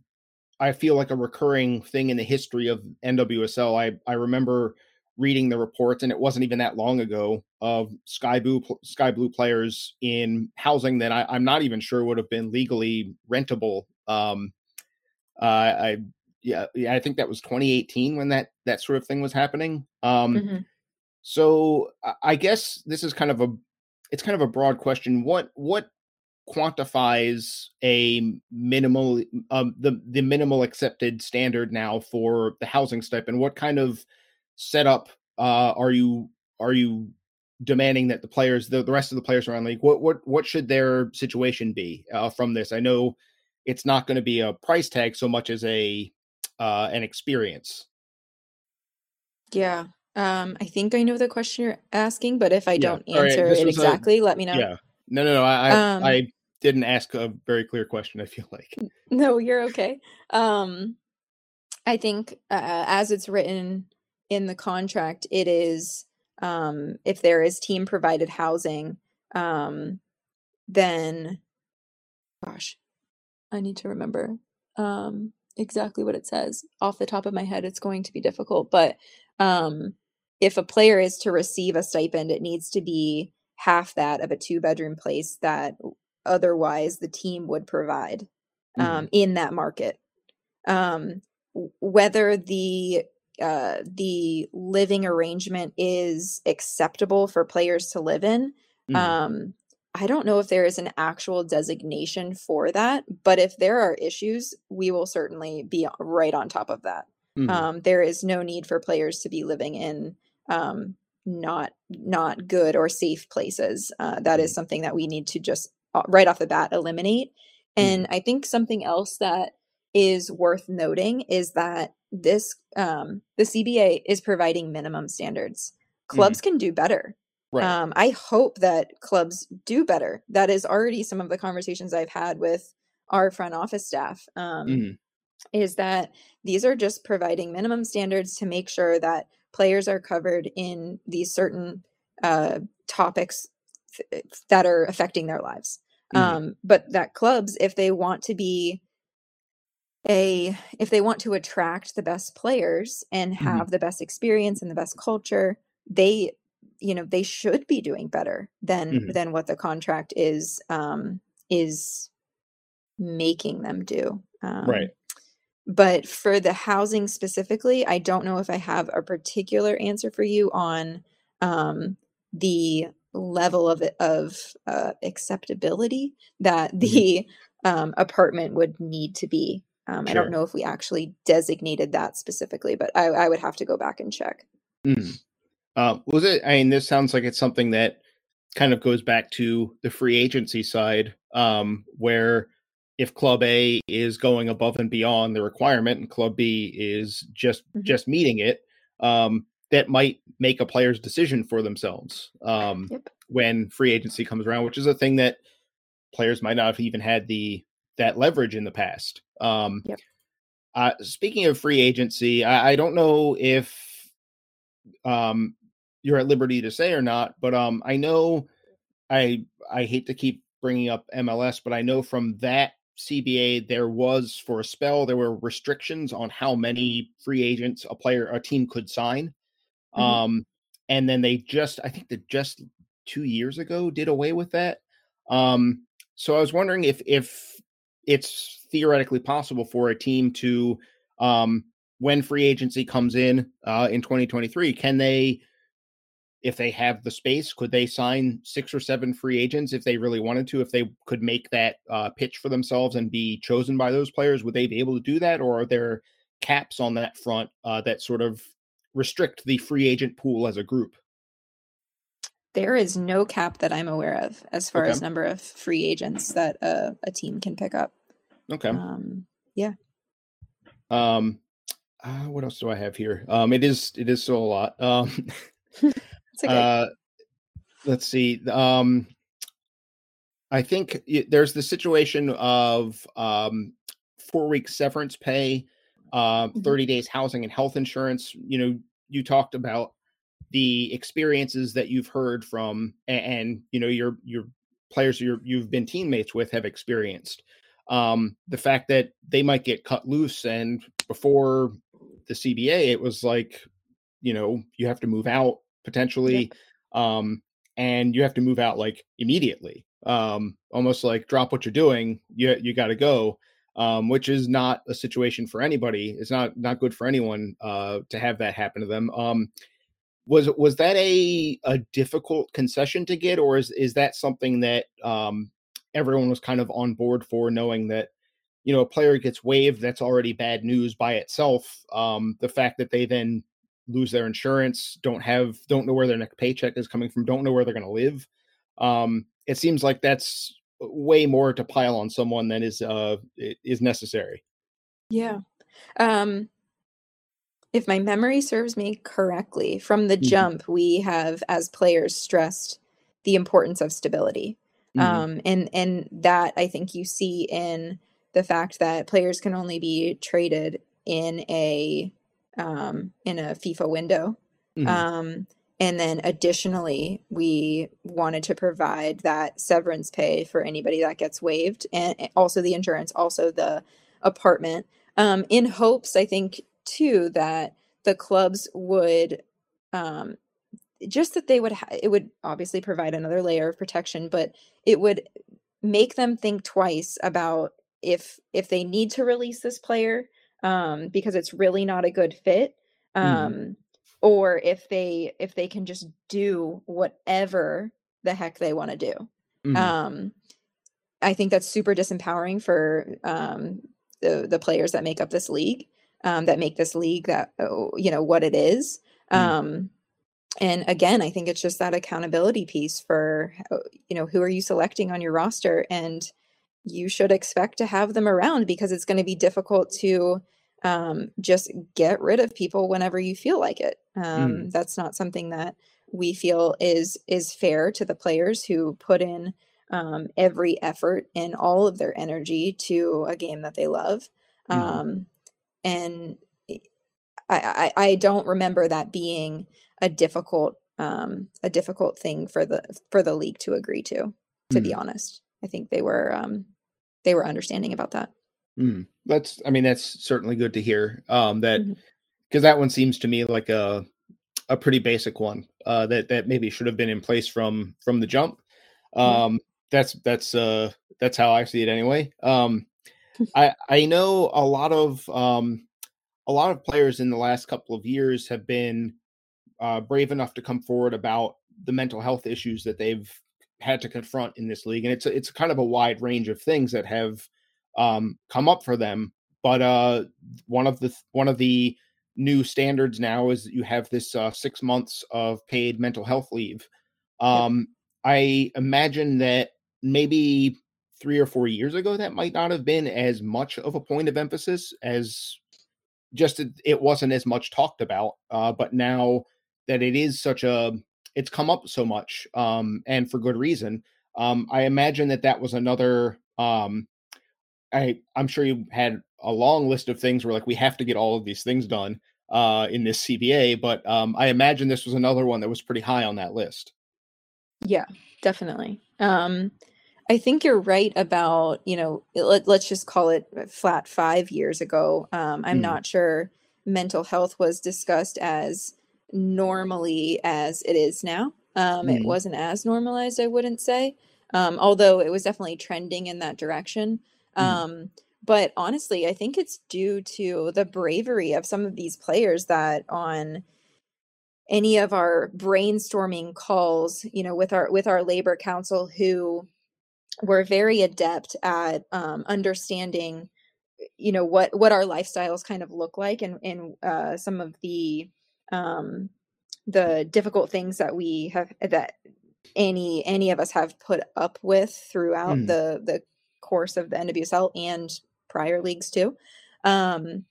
A: i feel like a recurring thing in the history of nwsl i i remember reading the reports and it wasn't even that long ago of sky blue sky blue players in housing that I, i'm not even sure would have been legally rentable um, uh, I yeah, yeah, I think that was 2018 when that that sort of thing was happening. Um, mm-hmm. So I guess this is kind of a it's kind of a broad question. What what quantifies a minimal um, the the minimal accepted standard now for the housing stipend? What kind of setup uh, are you are you demanding that the players the, the rest of the players around the league what what what should their situation be uh, from this? I know it's not going to be a price tag so much as a uh, an experience.
B: Yeah. Um, I think I know the question you're asking, but if I yeah. don't answer right. it exactly, a, let me know.
A: Yeah. No, no, no. I, um, I didn't ask a very clear question. I feel like.
B: No, you're okay. Um, I think uh, as it's written in the contract, it is um, if there is team provided housing, um, then, gosh, I need to remember um, exactly what it says off the top of my head. It's going to be difficult, but um, if a player is to receive a stipend, it needs to be half that of a two bedroom place that otherwise the team would provide um, mm-hmm. in that market. Um, whether the uh, the living arrangement is acceptable for players to live in, mm-hmm. um, I don't know if there is an actual designation for that, but if there are issues, we will certainly be right on top of that. Mm-hmm. Um, there is no need for players to be living in um, not not good or safe places. Uh, that is mm-hmm. something that we need to just uh, right off the bat eliminate. And mm-hmm. I think something else that is worth noting is that this um, the CBA is providing minimum standards. Clubs mm-hmm. can do better. Right. Um, I hope that clubs do better. That is already some of the conversations I've had with our front office staff. Um, mm-hmm. Is that these are just providing minimum standards to make sure that players are covered in these certain uh, topics th- that are affecting their lives. Mm-hmm. Um, but that clubs, if they want to be a if they want to attract the best players and mm-hmm. have mm-hmm. the best experience and the best culture they you know they should be doing better than mm-hmm. than what the contract is um is making them do
A: um, right
B: but for the housing specifically, I don't know if I have a particular answer for you on um, the level of of uh, acceptability that mm-hmm. the um, apartment would need to be. Um, sure. I don't know if we actually designated that specifically, but I, I would have to go back and check.
A: Mm. Uh, was it? I mean, this sounds like it's something that kind of goes back to the free agency side, um, where if Club A is going above and beyond the requirement, and Club B is just mm-hmm. just meeting it, um, that might make a player's decision for themselves um, yep. when free agency comes around, which is a thing that players might not have even had the that leverage in the past. Um, yep. uh, speaking of free agency, I, I don't know if um, you're at liberty to say or not, but um, I know I I hate to keep bringing up MLS, but I know from that CBA there was for a spell there were restrictions on how many free agents a player a team could sign. Mm-hmm. Um, and then they just I think that just two years ago did away with that. Um, so I was wondering if if it's theoretically possible for a team to um, when free agency comes in uh, in 2023, can they if they have the space, could they sign six or seven free agents if they really wanted to? If they could make that uh, pitch for themselves and be chosen by those players, would they be able to do that? Or are there caps on that front uh, that sort of restrict the free agent pool as a group?
B: There is no cap that I'm aware of as far okay. as number of free agents that a, a team can pick up.
A: Okay.
B: Um, yeah.
A: Um, uh, what else do I have here? Um, it is it is still a lot. Um, okay. Uh, let's see. Um, I think there's the situation of um, four weeks severance pay, uh, mm-hmm. 30 days housing and health insurance. You know, you talked about the experiences that you've heard from, and, and you know, your your players you you've been teammates with have experienced. Um, the fact that they might get cut loose, and before the CBA, it was like, you know, you have to move out potentially um and you have to move out like immediately um almost like drop what you're doing you you got to go um which is not a situation for anybody it's not not good for anyone uh to have that happen to them um was was that a a difficult concession to get or is is that something that um everyone was kind of on board for knowing that you know a player gets waived that's already bad news by itself um the fact that they then lose their insurance, don't have, don't know where their next paycheck is coming from, don't know where they're going to live. Um, it seems like that's way more to pile on someone than is uh is necessary.
B: Yeah. Um, if my memory serves me correctly, from the mm-hmm. jump, we have as players stressed the importance of stability. Mm-hmm. Um, and and that I think you see in the fact that players can only be traded in a um, in a FIFA window. Mm-hmm. Um, and then additionally, we wanted to provide that severance pay for anybody that gets waived and also the insurance, also the apartment, um, in hopes, I think, too, that the clubs would um, just that they would, ha- it would obviously provide another layer of protection, but it would make them think twice about if if they need to release this player um, because it's really not a good fit. Mm-hmm. Um, mm. Or if they if they can just do whatever the heck they want to do. Mm. Um, I think that's super disempowering for um, the the players that make up this league, um, that make this league that oh, you know what it is. Mm. Um, and again, I think it's just that accountability piece for you know who are you selecting on your roster, and you should expect to have them around because it's going to be difficult to um, just get rid of people whenever you feel like it. Um, mm. That's not something that we feel is is fair to the players who put in um, every effort and all of their energy to a game that they love. Mm. and I, I, I don't remember that being a difficult um, a difficult thing for the for the league to agree to. To mm. be honest, I think they were um, they were understanding about that.
A: Mm. That's, I mean, that's certainly good to hear. Um, that because mm-hmm. that one seems to me like a a pretty basic one. Uh, that that maybe should have been in place from from the jump. Um, mm. that's that's uh that's how I see it anyway. Um, I I know a lot of um, a lot of players in the last couple of years have been uh, brave enough to come forward about the mental health issues that they've had to confront in this league, and it's it's kind of a wide range of things that have um, come up for them. But uh, one of the one of the new standards now is you have this uh, six months of paid mental health leave. Um. I imagine that maybe three or four years ago that might not have been as much of a point of emphasis as just it, it wasn't as much talked about. Uh, but now that it is such a it's come up so much um, and for good reason. Um, I imagine that that was another. Um, I I'm sure you had a long list of things where like we have to get all of these things done uh, in this CBA, but um, I imagine this was another one that was pretty high on that list.
B: Yeah, definitely. Um, I think you're right about you know let, us just call it flat five years ago. Um, I'm mm. not sure mental health was discussed as normally as it is now. Um, mm. It wasn't as normalized, I wouldn't say, um, although it was definitely trending in that direction. Mm. Um, but honestly, I think it's due to the bravery of some of these players that on any of our brainstorming calls, you know, with our with our labor counsel who were very adept at um, understanding you know what what our lifestyles kind of look like and and uh, some of the um, the difficult things that we have that any any of us have put up with throughout mm. the the course of the NWSL and prior leagues too. Um,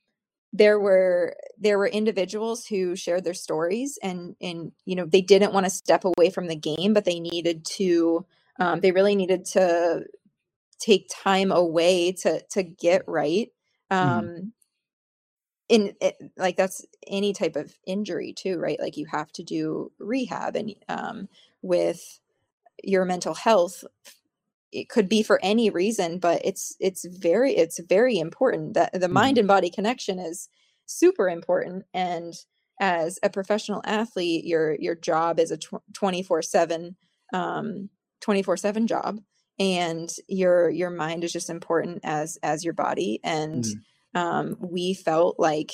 B: there were there were individuals who shared their stories and and you know they didn't want to step away from the game, but they needed to um, they really needed to take time away to to get right. Mm-hmm. Um, mm in it, like that's any type of injury too right like you have to do rehab and um, with your mental health it could be for any reason but it's it's very it's very important that the mind mm-hmm. and body connection is super important and as a professional athlete your your job is a 24 7 um 24 7 job and your your mind is just important as as your body and mm-hmm um, we felt like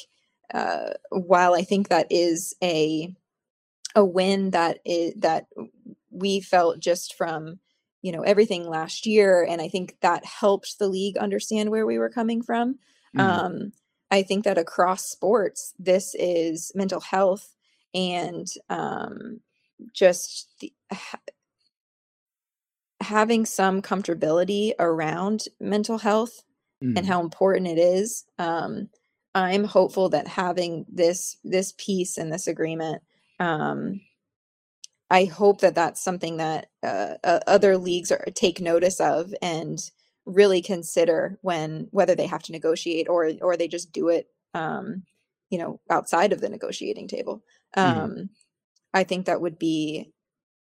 B: uh, while I think that is a a win that is that we felt just from you know everything last year and i think that helped the league understand where we were coming from mm-hmm. um, i think that across sports this is mental health and um, just the, ha- having some comfortability around mental health mm. and how important it is. Um, I'm hopeful that having this this piece and this agreement, um, I hope that that's something that uh, uh, other leagues are, take notice of and really consider when whether they have to negotiate or or they just do it, um, you know, outside of the negotiating table. mm. I think that would be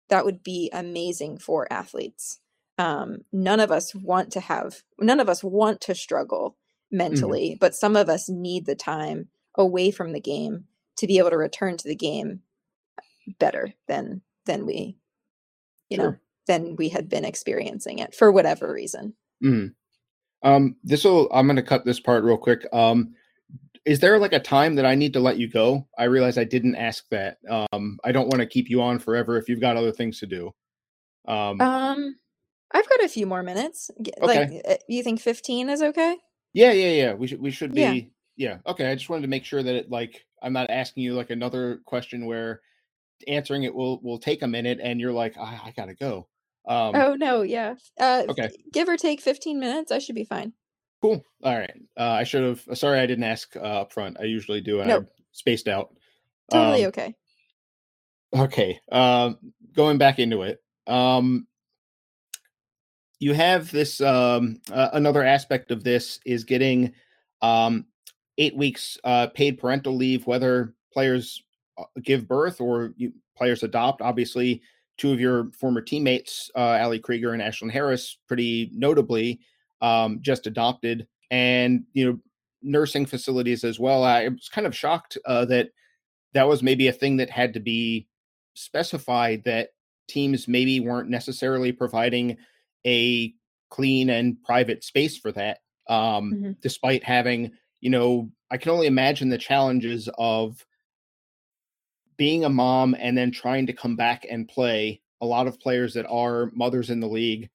B: that would be amazing for athletes um, none of us want to have none of us want to struggle mm-hmm. mentally mm-hmm. but some of us need the time away from the game to be able to return to the game better than than we you sure. know than we had been experiencing it for whatever reason
A: mm-hmm. um this will i'm going to cut this part real quick um is there like a time that i need to let you go i realize i didn't ask that um i don't want to keep you on forever if you've got other things to do
B: um um I've got a few more minutes. Like, okay. Eh, you think 15 is okay?
A: Yeah, yeah, yeah. We should we should be yeah. yeah. Okay, I just wanted to make sure that it like I'm not asking you like another question where answering it will will take a minute and you're like I, I gotta go.
B: Um, oh no, yeah. Uh, okay. Give or take 15 minutes, I should be fine.
A: Cool. All right. Uh, I should have. Sorry, I didn't ask uh, up front. I usually do, and nope. I spaced out.
B: Totally um, okay.
A: Okay. Um, going back into it. Um, you have this um, uh, another aspect of this is getting um, eight weeks uh, paid parental leave, whether players uh, give birth or you, players adopt. Obviously, two of your former teammates, uh, Ali Krieger and Ashlyn Harris, pretty notably, um, just adopted, and you know, nursing facilities as well. I was kind of shocked uh, that that was maybe a thing that had to be specified that teams maybe weren't necessarily providing a clean and private space for that. um, mm-hmm. despite having, you know, I can only imagine the challenges of being a mom and then trying to come back and play. A lot of players that are mothers in the league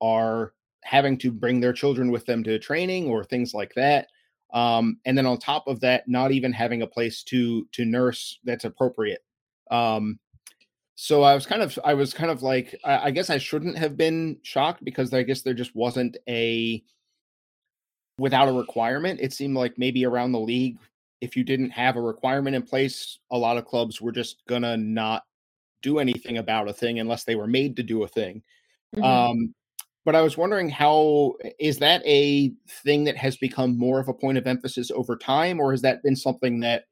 A: are having to bring their children with them to training or things like that. Um, and then on top of that, not even having a place to to nurse that's appropriate. Um, so I was kind of I was kind of like I, I guess I shouldn't have been shocked because I guess there just wasn't a without a requirement. It seemed like maybe around the league, if you didn't have a requirement in place, a lot of clubs were just gonna not do anything about a thing unless they were made to do a thing. Mm-hmm. Um, but I was wondering how is that a thing that has become more of a point of emphasis over time, or has that been something that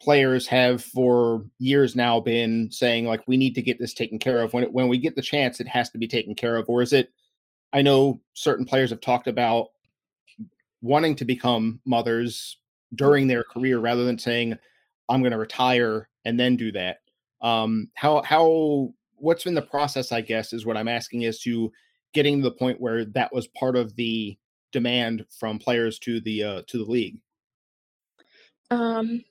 A: players have for years now been saying like we need to get this taken care of. When it, when we get the chance it has to be taken care of or is it I know certain players have talked about wanting to become mothers during their career rather than saying I'm going to retire and then do that. Um how how what's been the process I guess is what I'm asking is to getting to the point where that was part of the demand from players to the uh to the league.
B: Um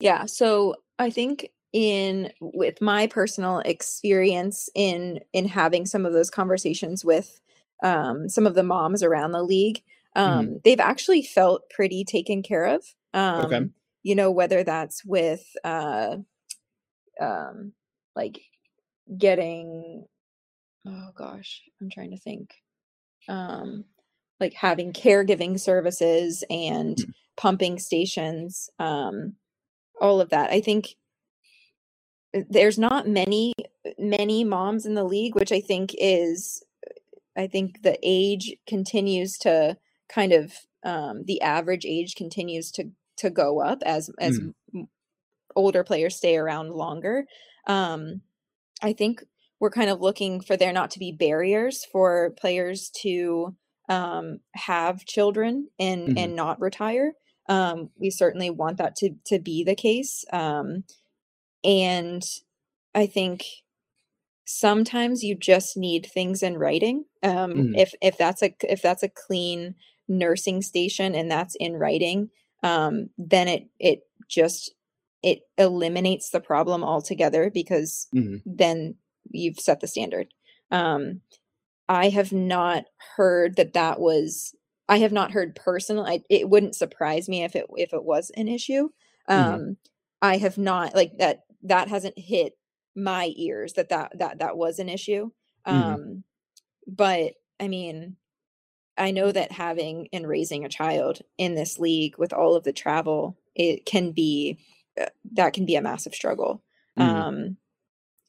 B: yeah, so I think in with my personal experience in in having some of those conversations with um some of the moms around the league, um mm-hmm. they've actually felt pretty taken care of. Um okay. you know whether that's with uh um like getting oh gosh, I'm trying to think. Um like having caregiving services and mm-hmm. pumping stations um all of that. I think uh, there's not many many moms in the league, which I think is I think the age continues to kind of um, the average age continues to to go up as as mm. older players stay around longer. Um, I think we're kind of looking for there not to be barriers for players to um, have children and mm-hmm. and not retire. Um, we certainly want that to to be the case. Um, and I think sometimes you just need things in writing. Um, mm. If if that's a if that's a clean nursing station and that's in writing, um, then it it just it eliminates the problem altogether because mm-hmm. then you've set the standard. Um, I have not heard that that was I have not heard personally. It wouldn't surprise me if it if it was an issue. Mm-hmm. Um, mm-hmm. I have not like that. That hasn't hit my ears that that that that was an issue. Mm-hmm. Um, but I mean, I know that having and raising a child in this league with all of the travel, it can be uh, that can be a massive struggle. Mm-hmm. Um,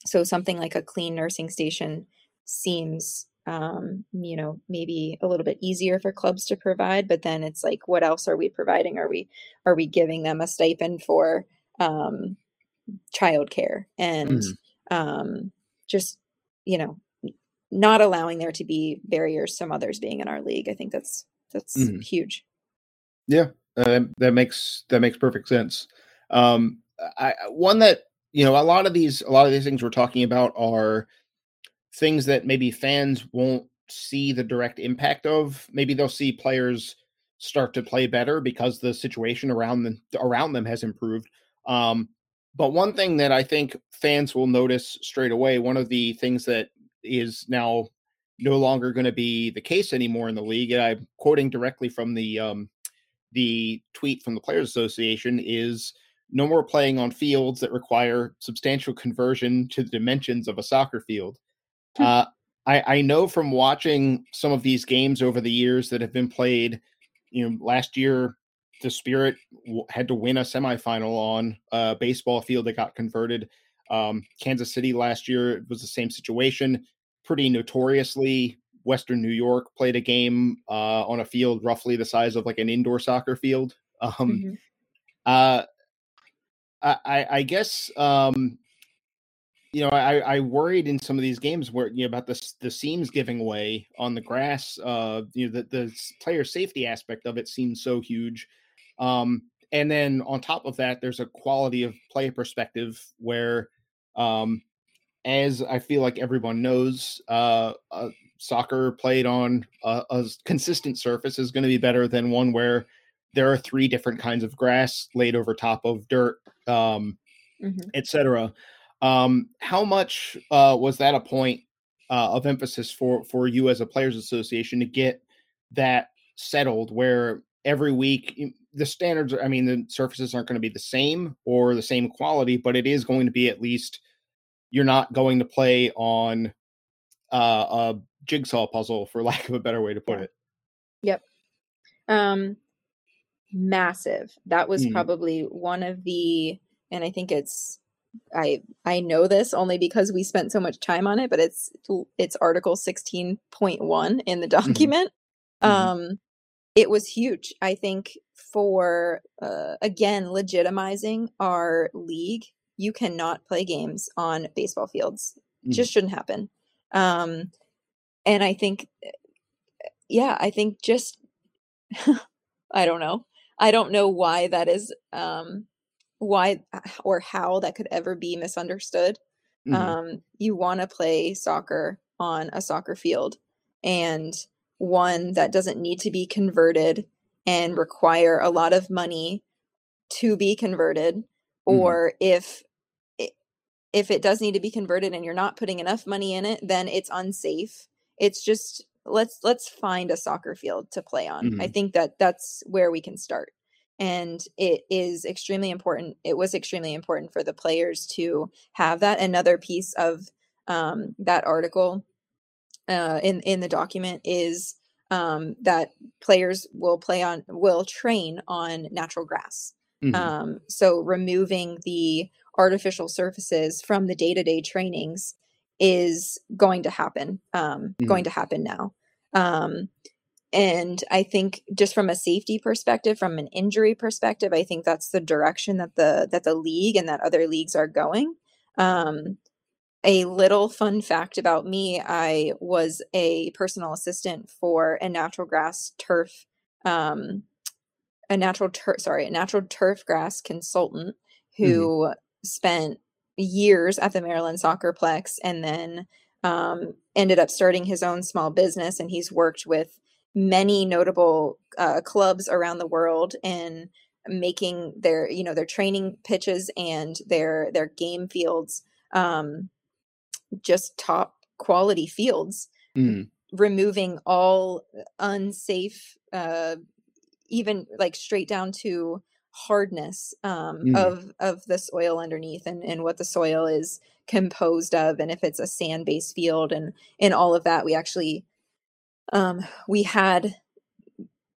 B: so something like a clean nursing station seems um, you know, maybe a little bit easier for clubs to provide. But then it's like, what else are we providing? Are we are we giving them a stipend for um, childcare and mm-hmm. um, just you know not allowing there to be barriers to others being in our league? I think that's that's mm-hmm. huge.
A: Yeah, uh, that makes that makes perfect sense. Um, I one that you know a lot of these a lot of these things we're talking about are things that maybe fans won't see the direct impact of. Maybe they'll see players start to play better because the situation around them around them has improved. Um, but one thing that I think fans will notice straight away, one of the things that is now no longer going to be the case anymore in the league, and I'm quoting directly from the um, the tweet from the Players Association, is no more playing on fields that require substantial conversion to the dimensions of a soccer field. Hmm. Uh, I, I know from watching some of these games over the years that have been played, you know, last year the Spirit w- had to win a semifinal on a baseball field that got converted. Um, Kansas City last year it was the same situation. Pretty notoriously, Western New York played a game uh, on a field roughly the size of like an indoor soccer field. Um, mm-hmm. uh, I, I guess um, you know, I, I worried in some of these games where you know about the the seams giving way on the grass. Uh, you know, the the player safety aspect of it seems so huge. Um, and then on top of that, there's a quality of play perspective where, um, as I feel like everyone knows, uh, uh soccer played on a, a consistent surface is going to be better than one where there are three different kinds of grass laid over top of dirt, um, mm-hmm. etc. Um, how much uh, was that a point uh, of emphasis for for you as a players association to get that settled where every week the standards i mean the surfaces aren't going to be the same or the same quality but it is going to be at least you're not going to play on uh, a jigsaw puzzle for lack of a better way to put it?
B: Yep. Um massive. That was mm. probably one of the and i think it's I I know this only because we spent so much time on it, but it's it's Article 16.1 in the mm-hmm. document. Mm-hmm. Um it was huge. I think for uh, again legitimizing our league, you cannot play games on baseball fields. Mm-hmm. Just shouldn't happen. Um and I think yeah, I think just I don't know. I don't know why that is um why or how that could ever be misunderstood. Mm-hmm. Um, you want to play soccer on a soccer field and one that doesn't need to be converted and require a lot of money to be converted mm-hmm. or mm-hmm. if if it does need to be converted and you're not putting enough money in it then it's unsafe it's just let's let's find a soccer field to play on mm-hmm. i think that that's where we can start and it is extremely important it was extremely important for the players to have that another piece of um, that article uh, in in the document is um, that players will play on will train on natural grass mm-hmm. um, so removing the artificial surfaces from the day-to-day trainings is going to happen um, mm-hmm. going to happen now um, and i think just from a safety perspective from an injury perspective i think that's the direction that the that the league and that other leagues are going um, a little fun fact about me i was a personal assistant for a natural grass turf um, a natural turf sorry a natural turf grass consultant who mm-hmm. spent years at the maryland soccerplex and then um, ended up starting his own small business and he's worked with many notable uh, clubs around the world in making their you know their training pitches and their their game fields um, just top quality fields mm. removing all unsafe uh, even like straight down to hardness um, mm. of of the soil underneath and and what the soil is composed of and if it's a sand based field and and all of that we actually um, we had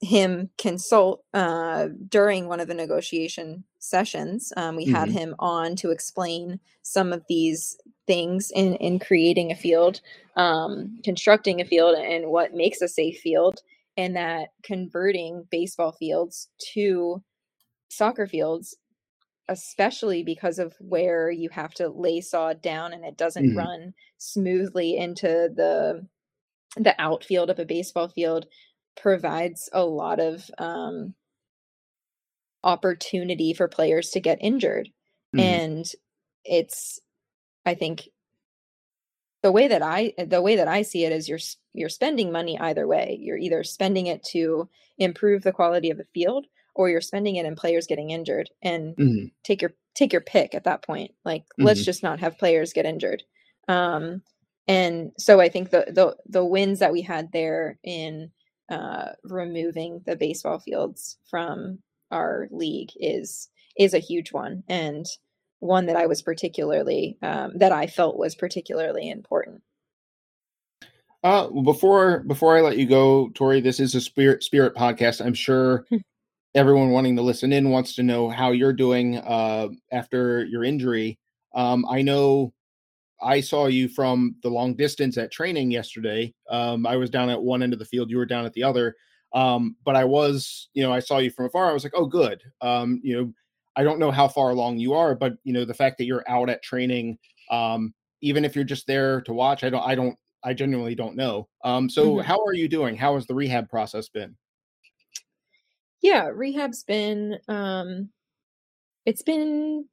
B: him consult uh, during one of the negotiation sessions. Um, we mm-hmm. had him on to explain some of these things in in creating a field, um, constructing a field, and what makes a safe field, and that converting baseball fields to soccer fields especially because of where you have to lay saw down and it doesn't mm-hmm. run smoothly into the the outfield of a baseball field provides a lot of um, opportunity for players to get injured. Mm-hmm. And it's, I think, the way that I the way that I see it is you're you're spending money either way. You're either spending it to improve the quality of the field or you're spending it in players getting injured and mm-hmm. take your take your pick at that point. Like mm-hmm. let's just not have players get injured. Um and so I think the the the wins that we had there in uh, removing the baseball fields from our league is is a huge one and one that I was particularly um, that I felt was particularly important.
A: Uh, before before I let you go, Tori, this is a spirit spirit podcast. I'm sure everyone wanting to listen in wants to know how you're doing uh, after your injury. Um, I know I saw you from the long distance at training yesterday. Um, I was down at one end of the field, you were down at the other. Um, but I was, you know, I saw you from afar. I was like, oh, good. Um, you know, I don't know how far along you are, but you know, the fact that you're out at training, um, even if you're just there to watch, I don't, I don't, I genuinely don't know. Um, so mm-hmm. how are you doing? How has the rehab process been?
B: Yeah, rehab's been, um, it's been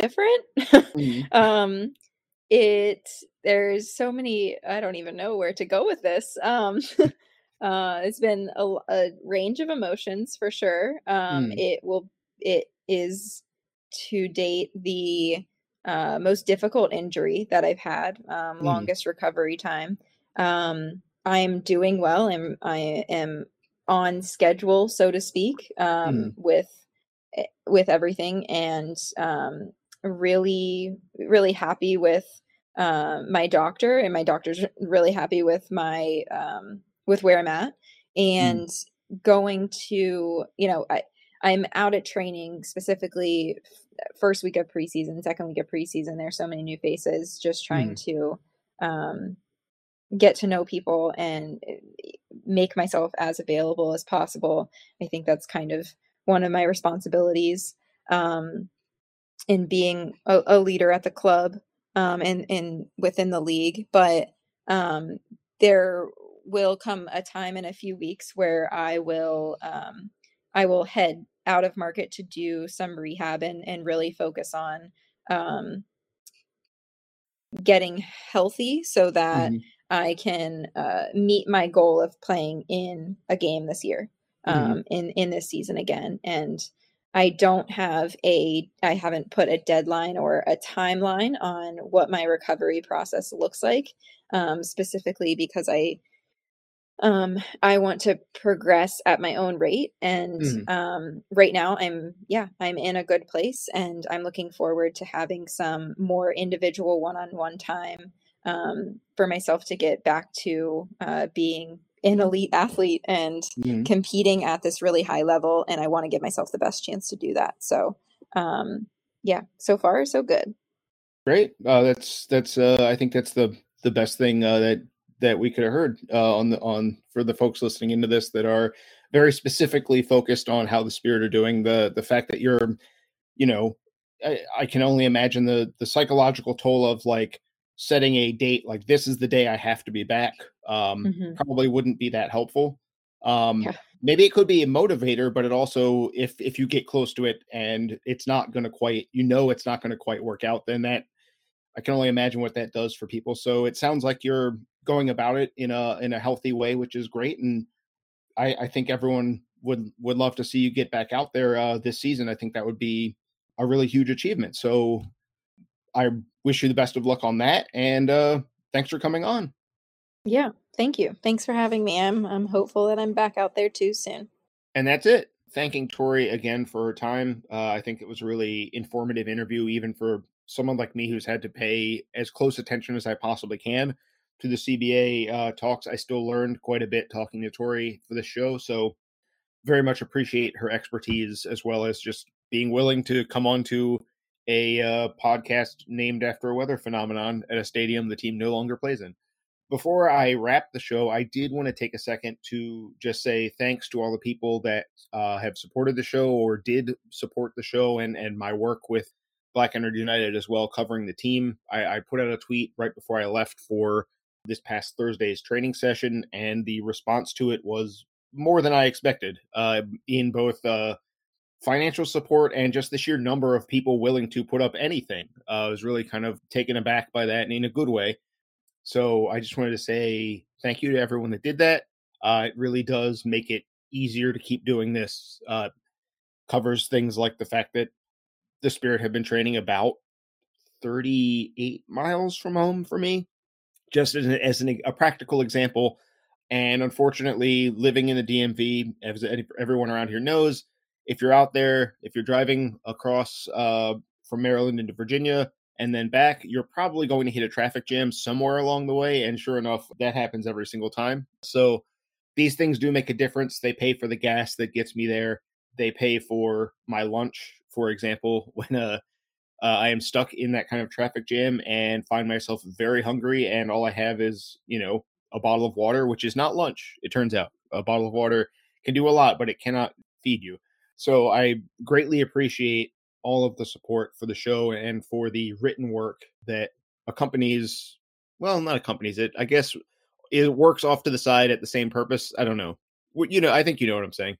B: different. mm-hmm. um, it there's so many I don't even know where to go with this. Um, uh, it's been a, a, range of emotions for sure. Um, mm. It will it is to date the uh, most difficult injury that I've had, um, mm. longest recovery time. Um, I'm doing well. I'm I am on schedule, so to speak, um, mm. with eh, with everything, and um, really really happy with uh, my doctor, and my doctor's really happy with my um, with where I'm at, mm. and mm. going to you know I I'm out at training specifically first week of preseason, second week of preseason. There's so many new faces, just trying mm. to um, get to know people and eh, make myself as available as possible. I think that's kind of one of my responsibilities um, in being a, a, leader at the club um, and, and within the league. But um, there will come a time in a few weeks where I will um, I will head out of market to do some rehab and, and really focus on um, getting healthy so that mm-hmm. I can uh, meet my goal of playing in a game this year, mm-hmm. um, mm-hmm. in in this season again. And I don't have a, I haven't put a deadline or a timeline on what my recovery process looks like, um, specifically because I um i want to progress at my own rate and mm. um right now i'm yeah i'm in a good place and i'm looking forward to having some more individual one-on-one time um for myself to get back to uh being an elite athlete and mm. competing at this really high level and i want to give myself the best chance to do that. So um yeah so far so good.
A: Great. Uh that's that's uh i think that's the the best thing uh, that that we could have heard uh, on the on for the folks listening into this that are very specifically focused on how the spirit are doing. The the fact that you're you know I, I, can only imagine the the psychological toll of like setting a date like this is the day I have to be back um mm-hmm. probably wouldn't be that helpful um yeah. maybe it could be a motivator but it also if if you get close to it and it's not going to quite you know it's not going to quite work out then that I can only imagine what that does for people so it sounds like you're going about it in a in a healthy way, which is great. And I, I think everyone would would love to see you get back out there uh, this season. I think that would be a really huge achievement. So I wish you the best of luck on that, and uh, thanks for coming on.
B: Yeah, thank you. Thanks for having me. I'm I'm hopeful that I'm back out there too soon.
A: And that's it. Thanking Tori again for her time. Uh, I think it was really informative interview, even for someone like me who's had to pay as close attention as I possibly can to the CBA uh, talks. I still learned quite a bit talking to Tori for the show. So very much appreciate her expertise as well as just being willing to come on to a uh, podcast named after a weather phenomenon at a stadium the team no longer plays in. Before I wrap the show, I did want to take a second to just say thanks to all the people that uh, have supported the show or did support the show and, and my work with Black and Red United as well, covering the team. I, I put out a tweet right before I left for this past Thursday's training session, and the response to it was more than I expected uh, in both uh, financial support and just the sheer number of people willing to put up anything. Uh, I was really kind of taken aback by that and in a good way. So I just wanted to say thank you to everyone that did that. Uh, it really does make it easier to keep doing this. Uh, covers things like the fact that the Spirit have been training about 38 miles from home for me just as, an, as an, a practical example. And unfortunately, living in the DMV, as everyone around here knows, if you're out there, if you're driving across uh, from Maryland into Virginia and then back, you're probably going to hit a traffic jam somewhere along the way. And sure enough, that happens every single time. So these things do make a difference. They pay for the gas that gets me there. They pay for my lunch, for example, when uh, uh, I am stuck in that kind of traffic jam and find myself very hungry, and all I have is, you know, a bottle of water, which is not lunch. It turns out a bottle of water can do a lot, but it cannot feed you. So I greatly appreciate all of the support for the show and for the written work that accompanies. Well, not accompanies it. I guess it works off to the side at the same purpose. I don't know. You know, I think you know what I'm saying.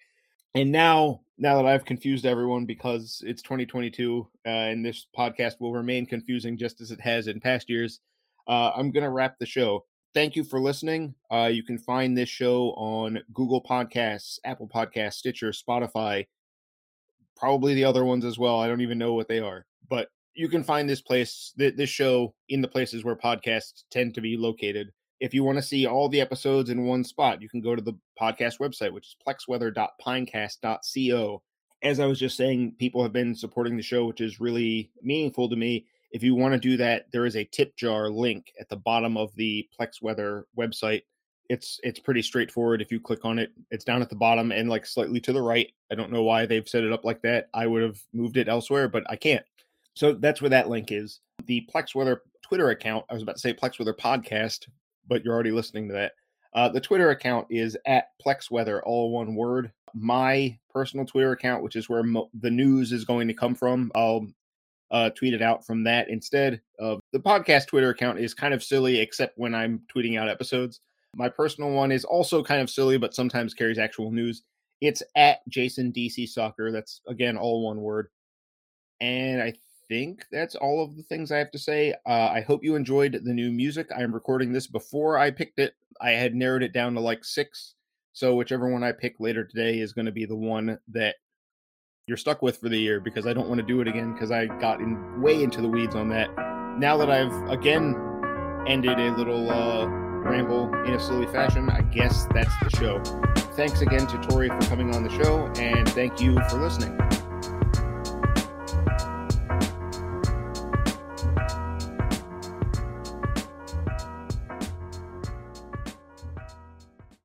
A: And now, now that I've confused everyone because it's 2022 uh, and this podcast will remain confusing just as it has in past years, uh, I'm going to wrap the show. Thank you for listening. Uh, you can find this show on Google Podcasts, Apple Podcasts, Stitcher, Spotify, probably the other ones as well. I don't even know what they are, but you can find this place, this show, in the places where podcasts tend to be located. If you want to see all the episodes in one spot, you can go to the podcast website, which is plexweather.pinecast.co. As I was just saying, people have been supporting the show, which is really meaningful to me. If you want to do that, there is a tip jar link at the bottom of the Plex Weather website. It's it's pretty straightforward. If you click on it, it's down at the bottom and like slightly to the right. I don't know why they've set it up like that. I would have moved it elsewhere, but I can't. So that's where that link is. The Plex Weather Twitter account, I was about to say Plex Weather podcast, but you're already listening to that. Uh, the Twitter account is at Plex Weather, all one word. My personal Twitter account, which is where mo- the news is going to come from, I'll uh, tweet it out from that instead. Of the podcast Twitter account is kind of silly, except when I'm tweeting out episodes. My personal one is also kind of silly, but sometimes carries actual news. It's at Jason DC Soccer. That's again all one word. And I think that's all of the things I have to say. Uh, I hope you enjoyed the new music. I am recording this before I picked it. I had narrowed it down to like six. So whichever one I pick later today is going to be the one that you're stuck with for the year because I don't want to do it again because I got in way into the weeds on that. Now that I've again ended a little uh, ramble in a silly fashion, I guess that's the show. Thanks again to Tori for coming on the show, and thank you for listening.